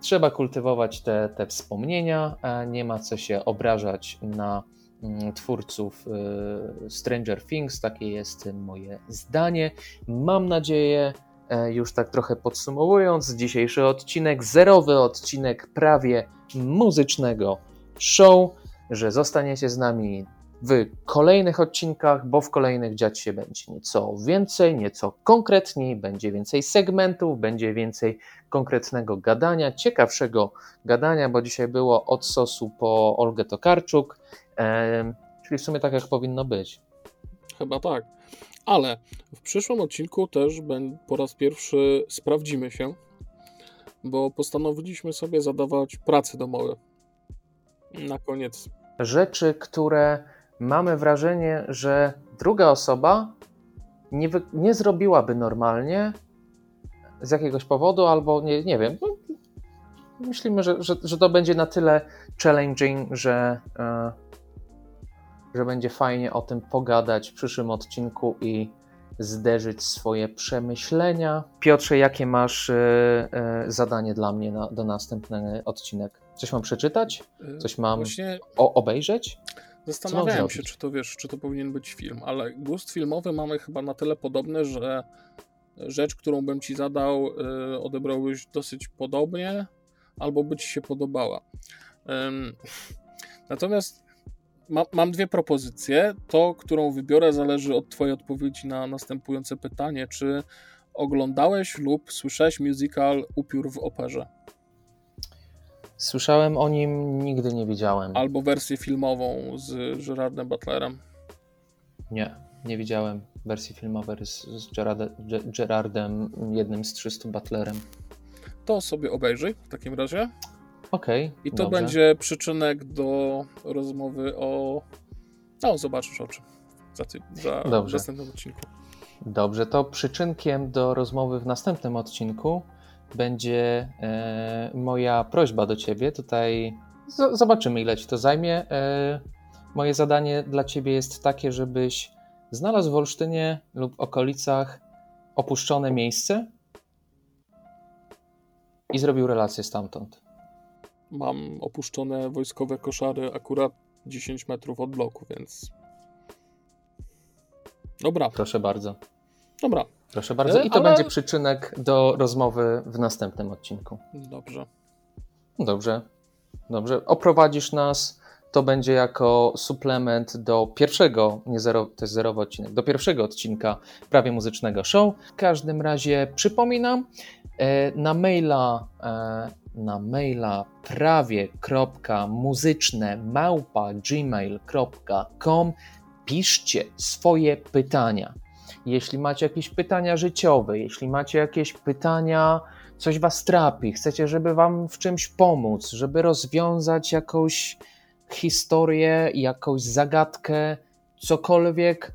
Trzeba kultywować te, te wspomnienia, nie ma co się obrażać na mm, twórców y, Stranger Things. Takie jest moje zdanie. Mam nadzieję, e, już tak trochę podsumowując, dzisiejszy odcinek, zerowy odcinek prawie muzycznego show, że zostaniecie z nami w kolejnych odcinkach, bo w kolejnych dziać się będzie nieco więcej, nieco konkretniej, będzie więcej segmentów, będzie więcej konkretnego gadania, ciekawszego gadania, bo dzisiaj było od sosu po Olgę Tokarczuk, em, czyli w sumie tak jak powinno być. Chyba tak. Ale w przyszłym odcinku też po raz pierwszy sprawdzimy się, bo postanowiliśmy sobie zadawać prace domowe. Na koniec. Rzeczy, które mamy wrażenie, że druga osoba nie, wy, nie zrobiłaby normalnie z jakiegoś powodu, albo nie, nie wiem. No, myślimy, że, że, że to będzie na tyle challenging, że, e, że będzie fajnie o tym pogadać w przyszłym odcinku i zderzyć swoje przemyślenia. Piotrze, jakie masz e, e, zadanie dla mnie na, do następny odcinek? Coś mam przeczytać? Coś mam Właśnie o, obejrzeć? Zastanawiałem się, czy to wiesz, czy to powinien być film, ale gust filmowy mamy chyba na tyle podobny, że rzecz, którą bym ci zadał, y, odebrałbyś dosyć podobnie, albo by ci się podobała. Natomiast ma, mam dwie propozycje. To, którą wybiorę, zależy od Twojej odpowiedzi na następujące pytanie. Czy oglądałeś lub słyszałeś musical Upiór w operze? Słyszałem o nim, nigdy nie widziałem. Albo wersję filmową z Gerardem Butlerem? Nie, nie widziałem wersji filmowej z, z Gerarde, Ge- Gerardem, jednym z 300 Butlerem. To sobie obejrzyj w takim razie. Okej. I to dobrze. będzie przyczynek do rozmowy o. No, zobaczysz o czym za, ty... za Dobrze. następnym odcinku. Dobrze, to przyczynkiem do rozmowy w następnym odcinku będzie e, moja prośba do ciebie. Tutaj zobaczymy, ile ci to zajmie. E, moje zadanie dla ciebie jest takie, żebyś znalazł w Olsztynie lub okolicach opuszczone miejsce i zrobił relację stamtąd. Mam opuszczone wojskowe koszary akurat 10 metrów od bloku, więc. Dobra, Proszę bardzo. dobra, Proszę bardzo. I to ale- będzie przyczynek do rozmowy w następnym odcinku. dobrze. Dobrze. Dobrze. Oprowadzisz nas. To będzie jako suplement do pierwszego, nie zero, to jest zerowy odcinek, do pierwszego odcinka prawie muzycznego show. W każdym razie przypominam, e, na maila, e, na maila prawie.muzyczne małpa gmail.com piszcie swoje pytania. Jeśli macie jakieś pytania życiowe, jeśli macie jakieś pytania, coś was trapi, chcecie, żeby wam w czymś pomóc, żeby rozwiązać jakąś historię, jakąś zagadkę, cokolwiek,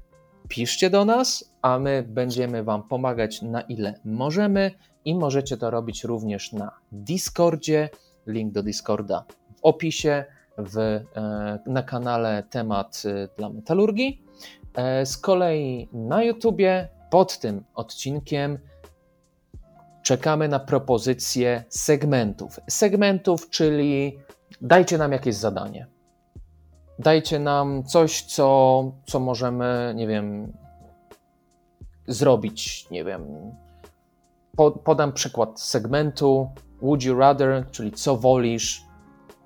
piszcie do nas, a my będziemy wam pomagać na ile możemy i możecie to robić również na Discordzie. Link do Discorda w opisie, w, e, na kanale Temat e, dla Metalurgii. E, z kolei na YouTubie pod tym odcinkiem czekamy na propozycje segmentów. Segmentów, czyli dajcie nam jakieś zadanie. Dajcie nam coś, co, co możemy, nie wiem, zrobić. Nie wiem. Po, podam przykład segmentu Would you rather, czyli co wolisz,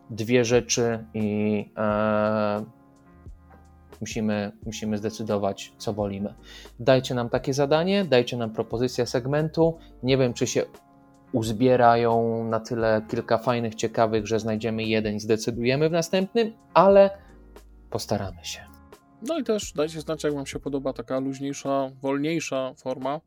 dwie rzeczy i e, musimy, musimy zdecydować, co wolimy. Dajcie nam takie zadanie, dajcie nam propozycję segmentu. Nie wiem, czy się uzbierają na tyle kilka fajnych, ciekawych, że znajdziemy jeden i zdecydujemy w następnym, ale postaramy się. No i też dajcie znać, jak Wam się podoba taka luźniejsza, wolniejsza forma.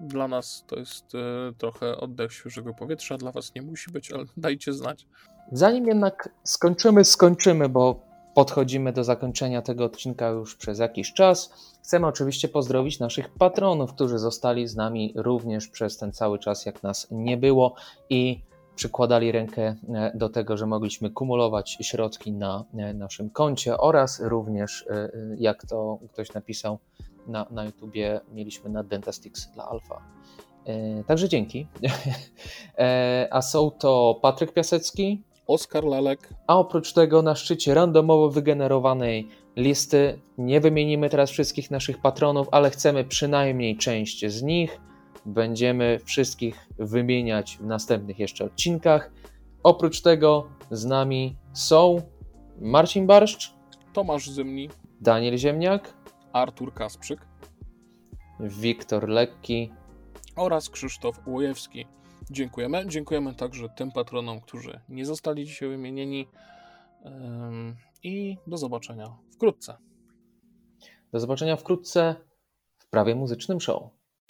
Dla nas to jest y, trochę oddech świeżego powietrza, dla Was nie musi być, ale dajcie znać. Zanim jednak skończymy, skończymy, bo podchodzimy do zakończenia tego odcinka już przez jakiś czas. Chcemy oczywiście pozdrowić naszych patronów, którzy zostali z nami również przez ten cały czas, jak nas nie było i przykładali rękę e, do tego, że mogliśmy kumulować środki na e, naszym koncie oraz również, e, jak to ktoś napisał na, na YouTubie, mieliśmy na Dentastix dla Alfa. Także dzięki. A są to Patryk Piasecki, Oskar Lalek. A oprócz tego na szczycie randomowo wygenerowanej listy nie wymienimy teraz wszystkich naszych patronów, ale chcemy przynajmniej część z nich. Będziemy wszystkich wymieniać w następnych jeszcze odcinkach. Oprócz tego z nami są Marcin Barszcz, Tomasz Zymni, Daniel Ziemniak, Artur Kasprzyk Wiktor Lekki oraz Krzysztof Łojewski. Dziękujemy. Dziękujemy także tym patronom, którzy nie zostali dzisiaj wymienieni. I do zobaczenia wkrótce. Do zobaczenia wkrótce w prawie muzycznym show.